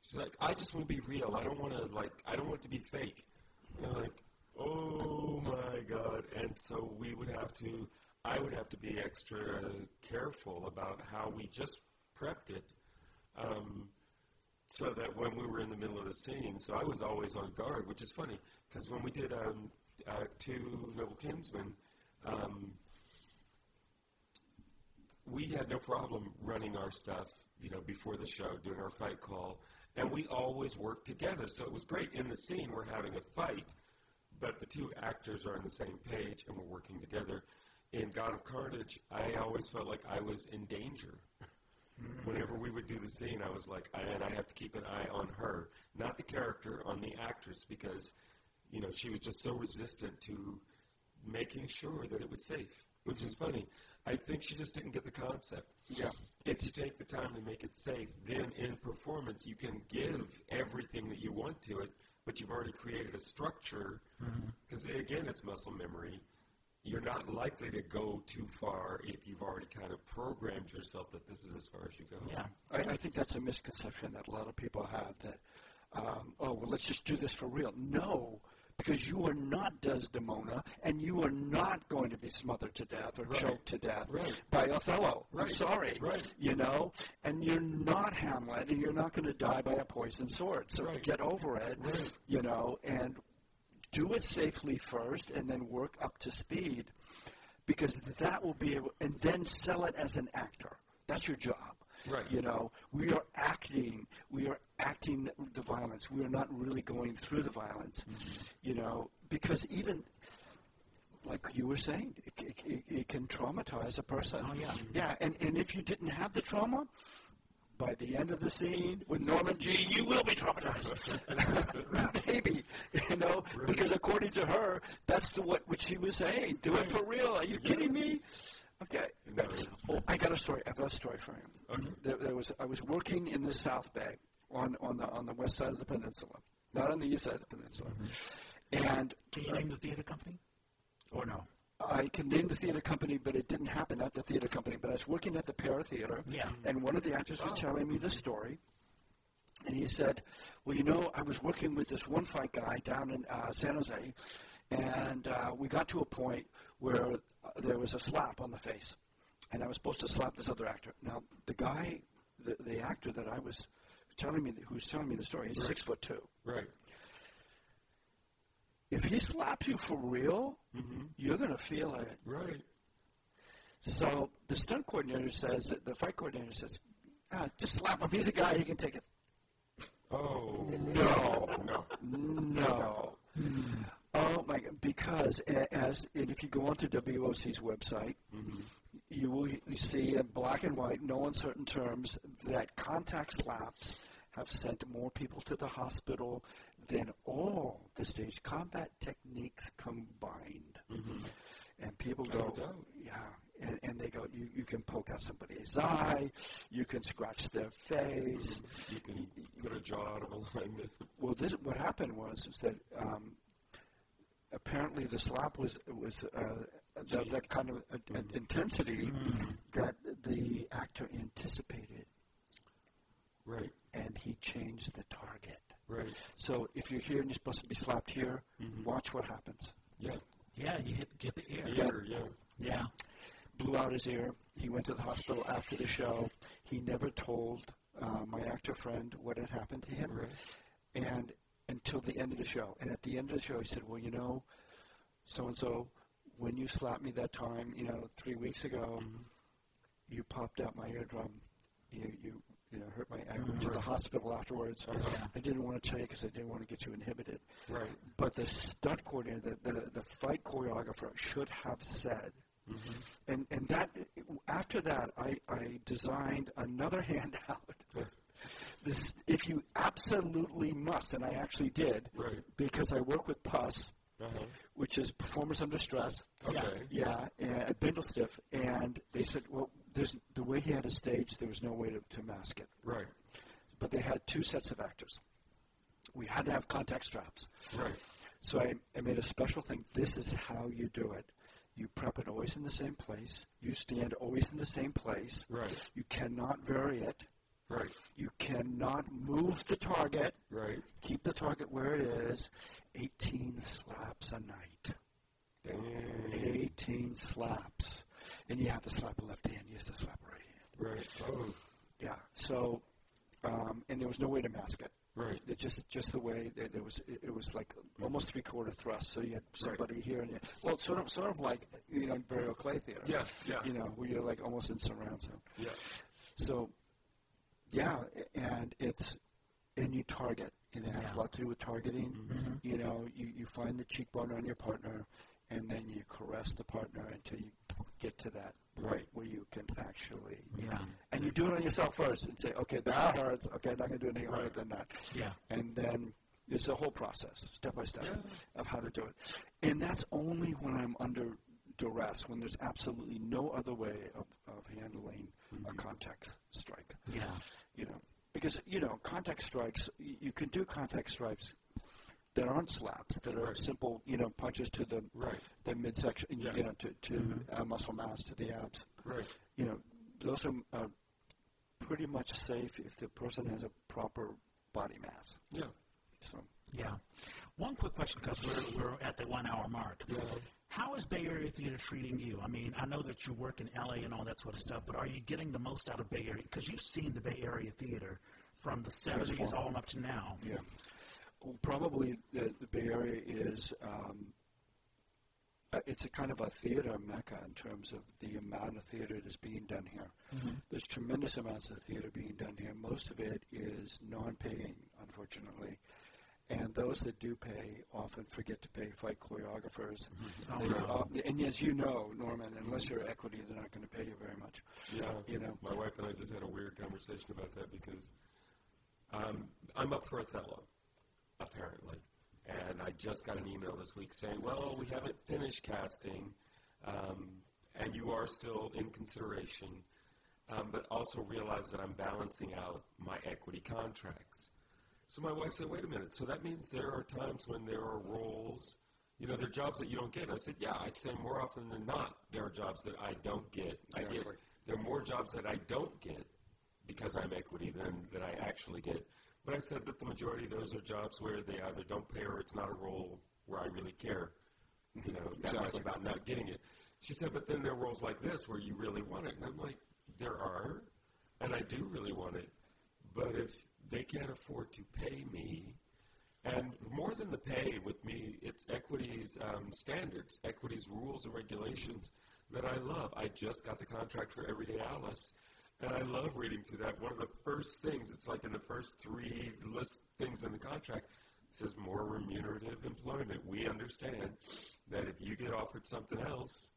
She's like, "I just want to be real. I don't want to like. I don't want to be fake." And I'm like, "Oh my god!" And so we would have to. I would have to be extra careful about how we just prepped it. Um, so that when we were in the middle of the scene, so I was always on guard, which is funny because when we did um, uh, two Noble Kinsmen, um, we had no problem running our stuff, you know, before the show, doing our fight call, and we always worked together. So it was great. In the scene, we're having a fight, but the two actors are on the same page and we're working together. In God of Carnage, I always felt like I was in danger. Hmm. Whenever we would do the scene, I was like, and I have to keep an eye on her, not the character, on the actress, because, you know, she was just so resistant to making sure that it was safe, which is funny. I think she just didn't get the concept. Yeah. If you take the time to make it safe, then in performance you can give everything that you want to it, but you've already created a structure. Mm-hmm. Because again, it's muscle memory. You're not likely to go too far if you've already kind of programmed yourself that this is as far as you go. Yeah. I, I think that's a misconception that a lot of people have that, um, oh, well, let's just do this for real. No, because you are not Desdemona, and you are not going to be smothered to death or Right. choked to death Right. by Othello. I'm sorry. Right. You know? And you're not Hamlet, and you're not going to die by a poisoned sword. So Right. get over it, Right. you know, and do it safely first and then work up to speed because that will be able, and then sell it as an actor. That's your job. Right. You know, we are acting. We are acting the, the violence. We are not really going through the violence. Mm-hmm. You know, because even like you were saying, it, it, it, it can traumatize a person. Oh, yeah. Yeah, and, and if you didn't have the trauma, by the end of the scene with Norman Gee, you will be traumatized. *laughs* Maybe, you know, because according to her, that's the what, what she was saying. Do it for real. Are you kidding me? Okay. No, it's Oh, I got a story. I've got a story for you. Okay. There, there was I was working in the South Bay on, on the on the west side of the peninsula, not on the east side of the peninsula, mm-hmm. and Can you name the theater company? Or no? I can name the theater company, but it didn't happen at the theater company. But I was working at the Para Theater, Yeah. and one of the actors was telling me the story. And he said, Well, you know, I was working with this one fight guy down in uh, San Jose, and uh, we got to a point where uh, there was a slap on the face. And I was supposed to slap this other actor. Now, the guy, the, the actor that I was telling me, who was telling me the story, he's six foot two. right. If he slaps you for real, you're going to feel it. Right. So the stunt coordinator says, the fight coordinator says, ah, just slap him. He's a guy. He can take it. Oh. No. No. No. Oh my God! Because as and if you go onto WOC's website, you will see in black and white, no uncertain terms, that contact slaps have sent more people to the hospital than all the stage combat techniques combined. And people go, yeah. and, and they go, you, you can poke out somebody's eye, you can scratch their face. You can put a jaw out of alignment. Well, this, what happened was is that um, apparently the slap was was uh, that, that kind of uh, uh, intensity that the actor anticipated, Right, and he changed the target. Right. So if you're here and you're supposed to be slapped here, watch what happens. Yeah, Yeah, you hit get the ear. ear, yeah. Yeah. Blew out his ear. He went to the hospital after the show. He never told uh, my actor friend what had happened to him, Right. and until the end of the show. And at the end of the show, he said, "Well, you know, so and so, when you slapped me that time, you know, three weeks ago, you popped out my eardrum. You, you, you know, hurt my. I went to the hospital afterwards. I didn't want to tell you because I didn't want to get you inhibited. Right. But the stunt coordinator, the, the, the fight choreographer, should have said, Mm-hmm. and and that after that, I, I designed another *laughs* handout. this, if you absolutely must, and I actually did, Right. because I work with PUS, Uh-huh. which is performers under stress. Okay. Yeah, and at Bindlestiff, and they said, well, there's the way he had it stage, there was no way to, to mask it. Right, But they had two sets of actors. We had to have contact straps. right. So I, I made a special thing. This is how you do it. You prep it always in the same place. You stand always in the same place. Right. You cannot vary it. Right, You cannot move the target. right. Keep the target where it is. 18 slaps a night. Dang. 18 slaps. And you have to slap a left hand. You have to slap a right hand. Right. Oh, Yeah. So, um, and there was no way to mask it. right. It just just the way there, there was it, it was like almost three quarter thrust. So you had somebody here and you, well, sort of sort of like you know Imperial Clay Theater. Yeah, yeah. You know where you're like almost in surround zone. Yeah. So, yeah, and it's and you target. And it has Yeah. a lot to do with targeting. You know, you, you find the cheekbone on your partner, and then you caress the partner until you get to that point where you can actually. Yeah. And you do it on yourself first and say, okay, that hurts. Okay, I'm not going to do anything harder than that. Yeah. And then it's a whole process, step by step, Yeah. of how to do it. And that's only when I'm under duress, when there's absolutely no other way of, of handling a mm-hmm. contact strike. Yeah. You know, because you know, contact strikes. y- You can do contact strikes that aren't slaps, that are Right. simple, you know, punches to the Right. the midsection, Yeah. you know, to, to uh, muscle mass, to the abs. Right. You know, those are uh, pretty much safe if the person has a proper body mass. Yeah. So, Yeah. One quick question because we're, we're at the one hour mark. How is Bay Area theater treating you? I mean, I know that you work in LA and all that sort of stuff, but are you getting the most out of Bay Area? Because you've seen the Bay Area theater from the 70s all up to now. yeah. Well, probably the, the Bay Area is. Um, uh, it's a kind of a theater mecca in terms of the amount of theater that's being done here. There's tremendous amounts of theater being done here. Most of it is non-paying, unfortunately, and those that do pay often forget to pay fight choreographers. Oh, They- no. and as you know, Norman, unless you're equity, they're not going to pay you very much. Yeah. You know. My wife and I just had a weird conversation about that because um, I'm up for Othello, apparently. And I just got an email this week saying, well, we haven't finished casting, um, and you are still in consideration, um, but also realize that I'm balancing out my equity contracts. So my wife said, wait a minute, so that means there are times when there are roles, you know, there are jobs that you don't get. And I said, yeah, I'd say more often than not, there are jobs that I don't get. I get there are more jobs that I don't get because I'm equity than that I actually get. But I said that the majority of those are jobs where they either don't pay or it's not a role where I really care, you know, that much about not getting it. She said, but then there are roles like this where you really want it. And I'm like, there are, and I do really want it. But if they can't afford to pay me, and more than the pay with me, it's equities um, standards, equities rules and regulations that I love. I just got the contract for Everyday Alice, and I love reading through that. One of the first things, it's like in the first three list things in the contract, it says more remunerative employment. We understand that if you get offered something else,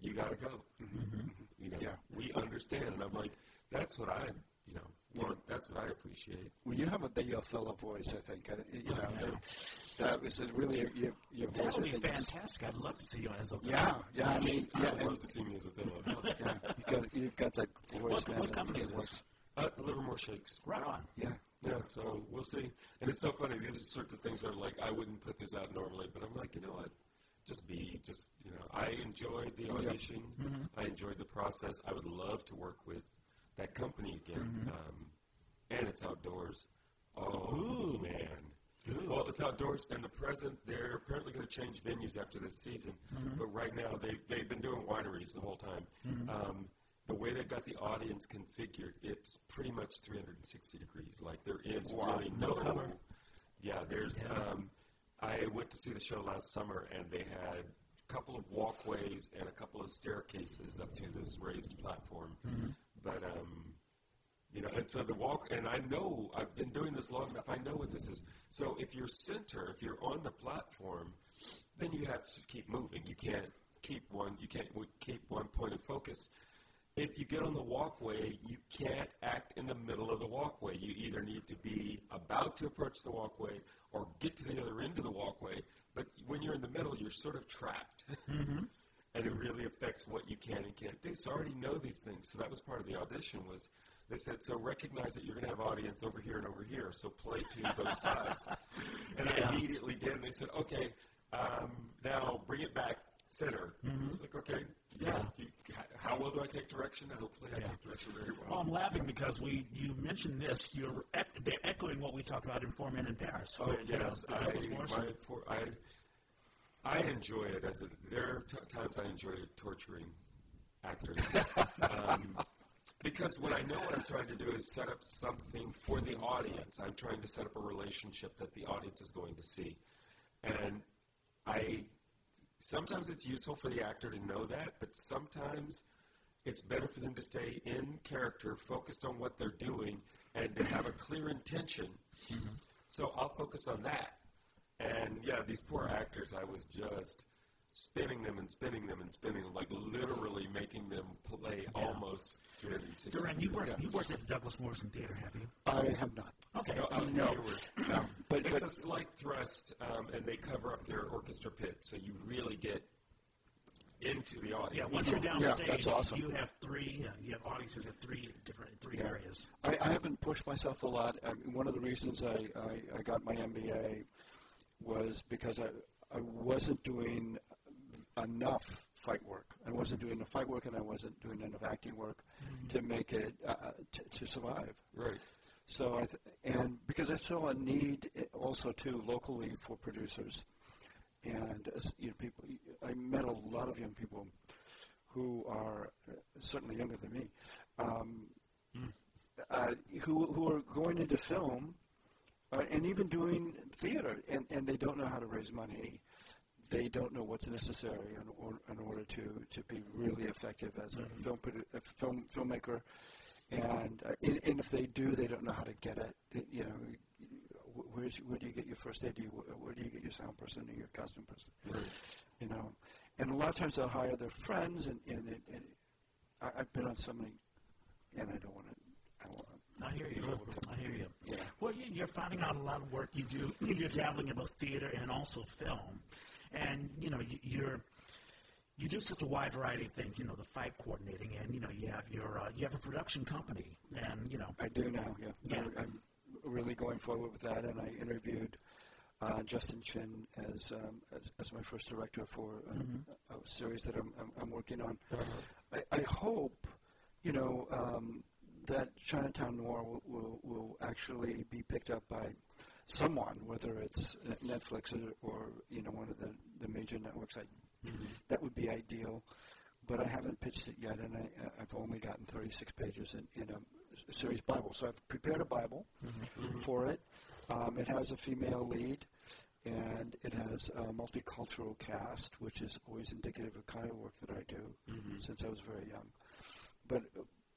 you got to go. Mm-hmm. You know, Yeah. we understand, and I'm like, that's what I, you know, want. That's what I appreciate. Well, you have a, the Othello voice, I think. Uh, You know, that was a really your your That voice. would be fantastic. I'd love to see you as a Yeah, yeah. I mean, yeah, I'd love to see me as a *laughs* yeah. You've got you've got that voice. What, man, what company is that this? Uh, Livermore Shakes. Right on. Yeah. Yeah, so we'll see. And it's so funny. These are sorts of things where like I wouldn't put this out normally, but I'm like, you know what? Just be, just you know. I enjoyed the audition. I enjoyed the process. I would love to work with that company again. Um, and it's outdoors. Oh man. Well, it's outdoors, and the present. They're apparently going to change venues after this season. But right now, they they've been doing wineries the whole time. Um, the way they've got the audience configured, it's pretty much 360 degrees. Like there is really no, cover. Yeah, there's. Um, I went to see the show last summer, and they had a couple of walkways and a couple of staircases up to this raised platform. But um, you know, and so the walk, and I know I've been doing this long enough. I know what this is. So if you're center, if you're on the platform, then you have to just keep moving. You can't keep one. You can't keep one point of focus. If you get on the walkway, you can't act in the middle of the walkway. You either need to be about to approach the walkway or get to the other end of the walkway. But when you're in the middle, you're sort of trapped. And it really affects what you can and can't do. So I already know these things. So that was part of the audition was they said, so recognize that you're going to have audience over here and over here. So play to those *laughs* sides. And I immediately did. And they said, okay, um, now bring it back center. I was like, okay, yeah. You, how well do I take direction? Hopefully I take direction very well. Well, I'm laughing because we you mentioned this. You're ec- echoing what we talked about in Four Men in Paris. Oh yes, I, the Douglas Morrison. my, for, I I enjoy it as a. There are t- times I enjoy torturing actors *laughs* um, because when I know what I'm trying to do is set up something for the audience. I'm trying to set up a relationship that the audience is going to see, and I sometimes it's useful for the actor to know that, but sometimes it's better for them to stay in character, focused on what they're doing, and to have a clear intention. So I'll focus on that. And yeah, these poor actors, I was just spinning them and spinning them and spinning them, like literally making them play almost 360 Durand, you degrees. worked you worked at the Douglas Morrison Theater, have you? I have not. Okay. No, uh, No. No, but it's but a slight thrust, um, and they cover up their orchestra pit, so you really get into the audience. Yeah, audience. once you're downstage, that's awesome. you have three. Uh, you have audiences at three different three areas. I, I haven't pushed myself a lot. I mean, one of the reasons I, I, I got my MBA was because I, I wasn't doing enough fight work. I wasn't doing enough fight work, and I wasn't doing enough acting work to make it uh, t- to survive. Right. So I th- and because I saw a need also too locally for producers, and as, you know, people. I met a lot of young people who are uh, certainly younger than me, um, uh, who who are going into film, uh, and even doing theater, and, and they don't know how to raise money. They don't know what's necessary in, or, in order to, to be really effective as a film produ- a film filmmaker, and, uh, and and if they do, they don't know how to get it. You know, where's, where do you get your first AD? Where do you get your sound person or your costume person? You know, and a lot of times they'll hire their friends, and, and, it, and I, I've been on so many, and I don't want to. I don't want I hear you. I hear you. Yeah. Well, you- you're finding out a lot of work you do. *clears throat* You're dabbling in both theater and also film, and you know you- you're you do such a wide variety of things. You know the fight coordinating, and you know you have your uh, you have a production company, and you know I do now, yeah. Yeah. I, I'm really going forward with that, and I interviewed uh, Justin Chin as, um, as as my first director for um, a, a series that I'm, I'm, I'm working on. I, I hope, you know, um, that Chinatown Noir will, will, will actually be picked up by someone, whether it's uh, Netflix or, or you know one of the, the major networks. I, mm-hmm. That would be ideal, but I haven't pitched it yet, and I, I've only gotten 36 pages in, in a series Bible. So I've prepared a Bible mm-hmm. Mm-hmm. for it. Um, it has a female lead, and it has a multicultural cast, which is always indicative of the kind of work that I do since I was very young. But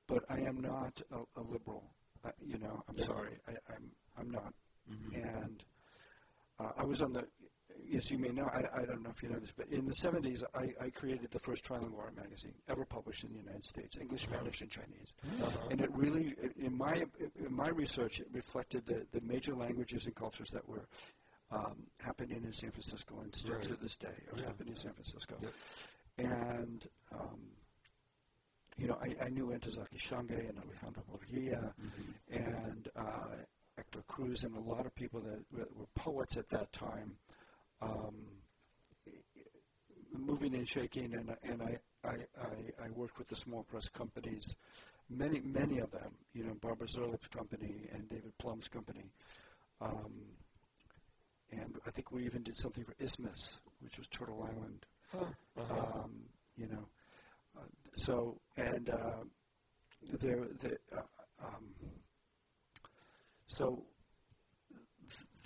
but I am not a, a liberal. I, you know, I'm sorry, I, I'm I'm not. And uh, I was on the. Yes, you may know. I, I don't know if you know this, but in the 70s, I, I created the first trilingual magazine ever published in the United States, English, Spanish, and Chinese. And it really, in my in my research, it reflected the, the major languages and cultures that were um, happening in San Francisco and still Right. to this day are Yeah. happening in San Francisco. Yep. And um, you know, I, I knew Ntozake Shange and Alejandro Murguia and uh, Hector Cruz and a lot of people that were were poets at that time, um, moving and shaking. And, and I, I, I, I worked with the small press companies, many, many of them, you know, Barbara Zerlip's company and David Plum's company. Um, and I think we even did something for Isthmus, which was Turtle Island. Um, you know, so and uh, there, the, uh, um, so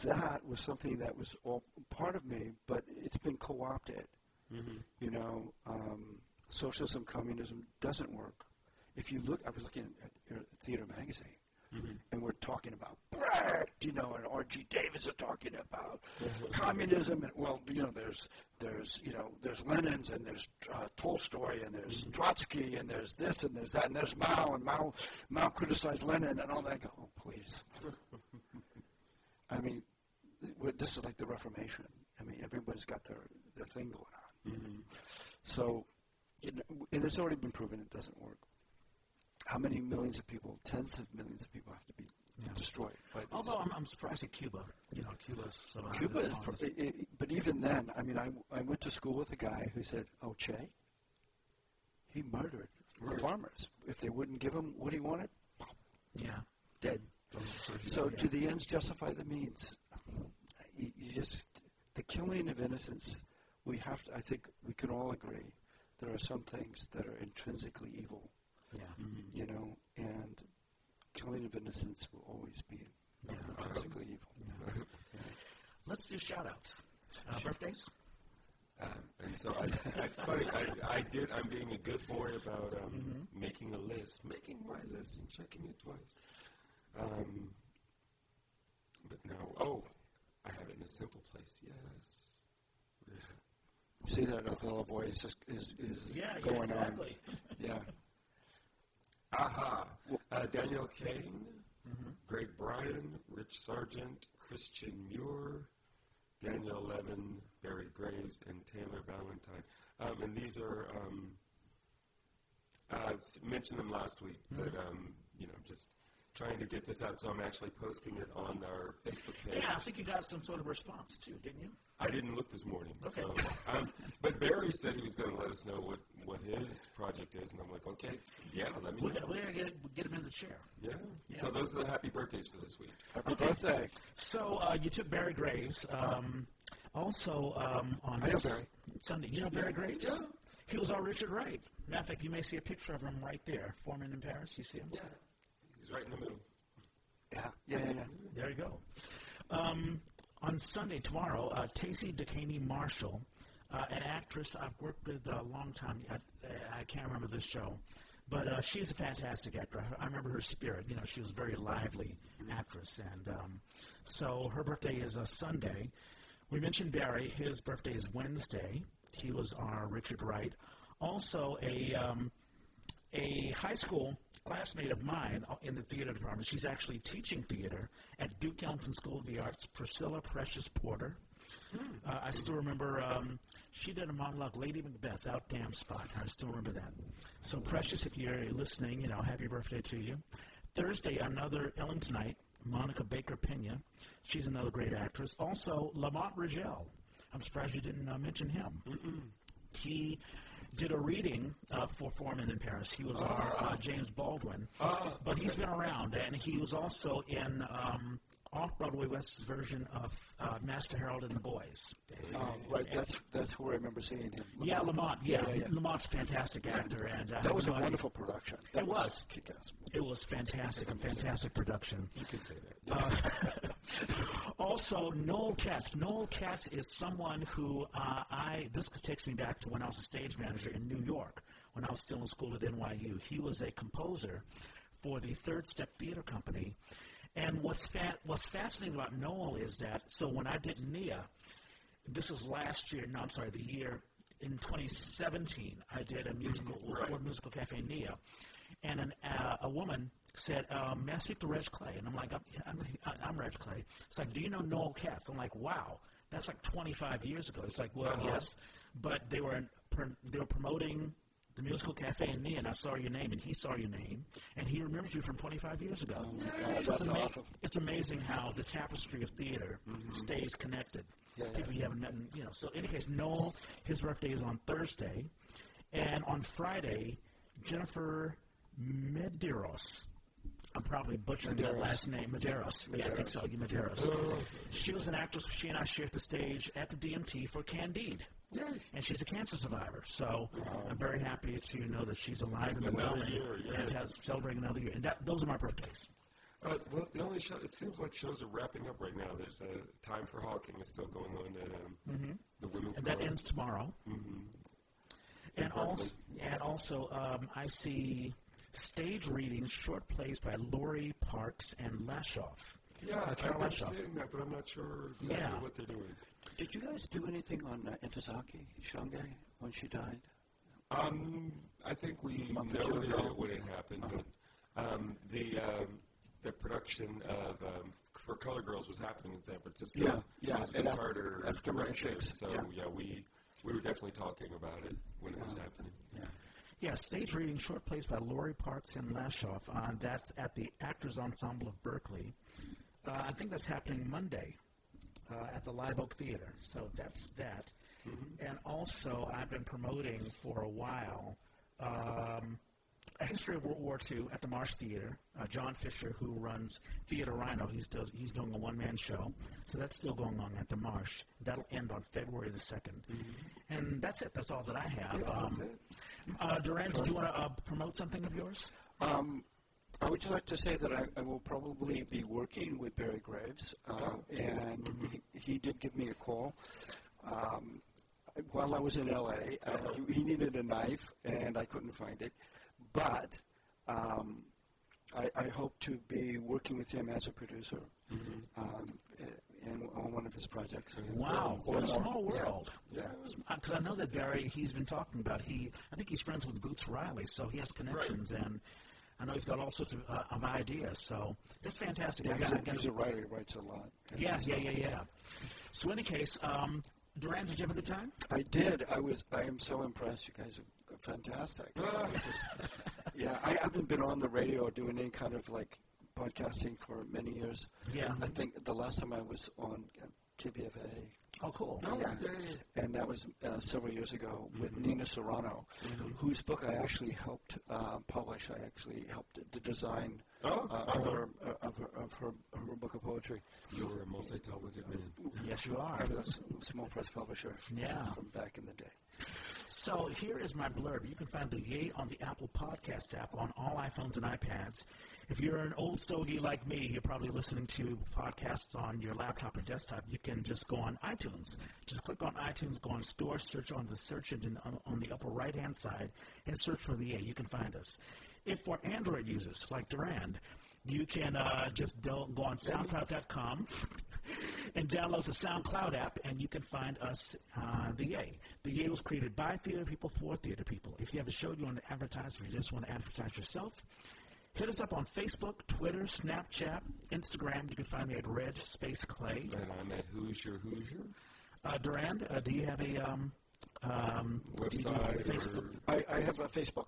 that was something that was all part of me, but it's been co-opted. You know, um, socialism, communism doesn't work. If you look, I was looking at your theater magazine, Mm-hmm. and we're talking about Brecht, you know, and R.G. Davis is talking about communism, and well, you know, there's there's you know there's Lenin's and there's uh, Tolstoy and there's mm-hmm. Trotsky and there's this and there's that and there's Mao and Mao Mao criticized Lenin and all that. I go, oh please. *laughs* I mean, this is like the Reformation. I mean, everybody's got their their thing going on. Mm-hmm. So, it, and it's already been proven it doesn't work. How many millions of people, tens of millions of people, have to be Yeah. destroyed? Although I'm, I'm surprised at Cuba. You know, Cuba's so Cuba is, pro- this- i i but even then, I mean, I, I went to school with a guy who said, "Oh, Che, he murdered the farmers. If they wouldn't give him what he wanted, yeah. dead." Those are sort of- So, do the ends justify the means? You, you just the killing of innocence. We have to. I think we can all agree there are some things that are intrinsically evil. Yeah. You know, and killing of innocence will always be Yeah. intrinsically evil. Let's do shout outs. Uh, birthdays? Um, and so I, it's funny. I, I did. I'm being a good boy about um, making a list, making my list, and checking it twice. Um, but now, oh, I have it in a simple place. Yes. Where is it? See that Othello voice is is, is Yeah, yeah, going exactly. on. Yeah. *laughs* Aha! Uh, Daniel Kane, Greg Bryan, Rich Sargent, Christian Muir, Daniel Levin, Barry Graves, and Taylor Valentine. Um, and these are, um, I s- mentioned them last week, but, um, you know, just trying to get this out, so I'm actually posting it on our Facebook page. Yeah, I think you got some sort of response too, didn't you? I didn't look this morning. Okay. So, um, but Barry said he was going to let us know what, what his project is, and I'm like, okay, yeah, let me We're know. gonna, we're gonna get, get him in the chair. Yeah. So those are the happy birthdays for this week. Happy birthday. So uh, you took Barry Graves. Um, also um, on I know Barry. Sunday. You know Barry Graves? Yeah. He was our Richard Wright. Matter of fact, you may see a picture of him right there. Four Men in Paris. You see him? Yeah. He's right in the middle. Yeah. Yeah. Yeah. yeah. There you go. Um, on Sunday, tomorrow, uh, Tacey Duquesne Marshall, uh, an actress I've worked with a long time. I, I can't remember this show, but uh, she's a fantastic actress. I remember her spirit. You know, she was a very lively actress. And um, so her birthday is a Sunday. We mentioned Barry. His birthday is Wednesday. He was our Richard Wright. Also, a um, a high school classmate of mine in the theater department. She's actually teaching theater at Duke Ellington School of the Arts. Priscilla Precious Porter. Uh, I still remember um, she did a monologue, Lady Macbeth, out damn spot. I still remember that. So Precious, if you're listening, you know, happy birthday to you. Thursday, another Ellingtonite, Monica Baker Pena. She's another great actress. Also, Lamont Rigel. I'm surprised you didn't uh, mention him. He did a reading uh, for Four Men in Paris. He was our uh, James Baldwin, but he's been around, and he was also in um, Off Broadway West's version of uh, Master Harold and the Boys. Um, right. That's that's where I remember seeing him. Yeah, Lamont. Yeah, Yeah, yeah, yeah. Lamont's fantastic actor, and uh, That was a wonderful production. That It was. kick-ass. It was fantastic, a fantastic production. You can say that. *laughs* Also, Noel Katz. Noel Katz is someone who uh, I. This takes me back to when I was a stage manager in New York, when I was still in school at NYU. He was a composer for the Third Step Theater Company. And what's fa- what's fascinating about Noel is that so when I did Nia, this was last year. No, I'm sorry, the year in 2017. I did a musical, Right. World Musical Cafe Nia, and an, uh, a woman said, um, "May I speak to Reg Clay?" And I'm like, "I'm, I'm, I'm Reg Clay." It's like, "Do you know Noel Katz?" I'm like, "Wow, that's like 25 years ago." It's like, "Well, yes," but they were they were promoting the musical cafe and me, and I saw your name, and he saw your name, and he remembers you from 25 years ago. Oh God, So it's, ama- awesome. it's amazing how the tapestry of theater stays connected. Yeah, yeah. People you haven't met, and, you know. So, in any case, Noel, his birthday is on Thursday, and on Friday, Jennifer Medeiros. I'm probably butchering that last name, Medeiros. Yeah, I think so. You Medeiros. She was an actress. She and I shared the stage at the DMT for Candide. Yes. And she's a cancer survivor, so I'm very happy to know that she's alive and well and, year, yeah. and has celebrating another year. And that, those are my birthdays. Uh, well, the only show, it seems like shows are wrapping up right now. There's a Time for Hawking is still going on at um, the Women's And that ends tomorrow. And also, and also, um, I see stage readings, short plays by Laurie Parks and Lashoff. Yeah, I've been seeing that, but I'm not sure exactly Yeah. what they're doing. Did you guys do anything on uh, Ntozake Shange when she died? Um, I think we Month or two noted ago. it when it happened, but um, the um, the production of um, for Color Girls was happening in San Francisco. Yeah, yeah, Elizabeth and Carter after Mary directed, so yeah. yeah. we we were definitely talking about it when it was happening. Yeah. Yeah, stage reading, short plays by Laurie Parks and Lashoff. Uh, that's at the Actors Ensemble of Berkeley. Uh, I think that's happening Monday uh, at the Live Oak Theater. So that's that. And also, I've been promoting for a while um, a history of World War II at the Marsh Theater. Uh, John Fisher, who runs Theater Rhino, he's does he's doing a one man show. So that's still going on at the Marsh. That'll end on February the 2nd And that's it. That's all that I have. Yeah, that's Um, it. uh, Durand, do you want to uh, promote something of yours? Um, I would just like to say that I, I will probably be working with Barry Graves, uh, and he, he did give me a call. Um, while I was in LA, uh, he, he needed a knife, and I couldn't find it. But um, I, I hope to be working with him as a producer um, in, on one of his projects. Wow, what a small world. Yeah. Because I know that Barry, he's been talking about he. I think he's friends with Boots Riley, so he has connections, and I know he's got all sorts of, uh, of ideas. So that's fantastic. He's a, he's a writer. He writes a lot. yeah, yeah, yeah, yeah. So in any case, um, Durand, did you have a good time? I did. I was. I am so impressed. You guys are fantastic. *laughs* Is- yeah, I haven't been on the radio or doing any kind of like podcasting for many years. Yeah. I think the last time I was on uh, KPFA. Oh, cool. Oh, yeah. yeah, yeah. And that was uh, several years ago with Mm-hmm. Nina Serrano, whose book I actually helped uh, publish. I actually helped the design Oh, uh, of, her, uh, of, her, of her her book of poetry. You're a multi-talented man. Yes, you are. I was a small press publisher from, Yeah. from back in the day. So here is my blurb. You can find the Yay on the Apple Podcast app on all iPhones and iPads. If you're an old stogie like me, you're probably listening to podcasts on your laptop or desktop. You can just go on iTunes. Just click on iTunes, go on Store, search on the search engine on, the upper right hand side, and search for the Yay. You can find us. If for Android users like Durand, you can uh, just do- go on SoundCloud.com and download the SoundCloud app, and you can find us, uh, The Yay. The Yay was created by theater people for theater people. If you have a show you want to advertise or you just want to advertise yourself, hit us up on Facebook, Twitter, Snapchat, Instagram. You can find me at Red Space Clay. And I'm at Hoosier Hoosier Uh, Durand, uh, do you have a um, um, do you do website Facebook? or I, I have a Facebook.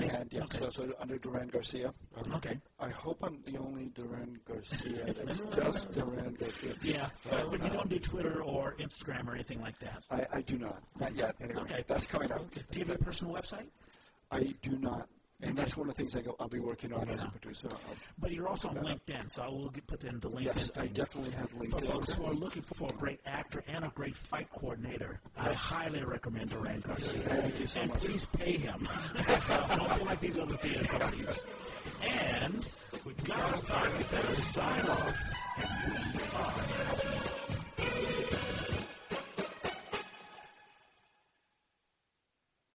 Facebook, And yeah, okay. so, so under Durand Garcia. Okay. I hope I'm the only Durand Garcia *laughs* that's just Durand Garcia. Yeah, but, but you uh, don't do Twitter or Instagram or anything like that. I, I do not. Not yet, anyway. Okay. That's coming up. Do you have a personal website? I do not. And that's one of the things I go, I'll be working on as a producer. I'll, But you're also on LinkedIn, so I will get, put in the LinkedIn yes, I definitely have LinkedIn. For folks who are looking for a great actor and a great fight coordinator, I highly recommend Durand Garcia. Thank you so and much. please pay him. *laughs* Don't be like these other theater companies. And we gotta find a better sign off. And we are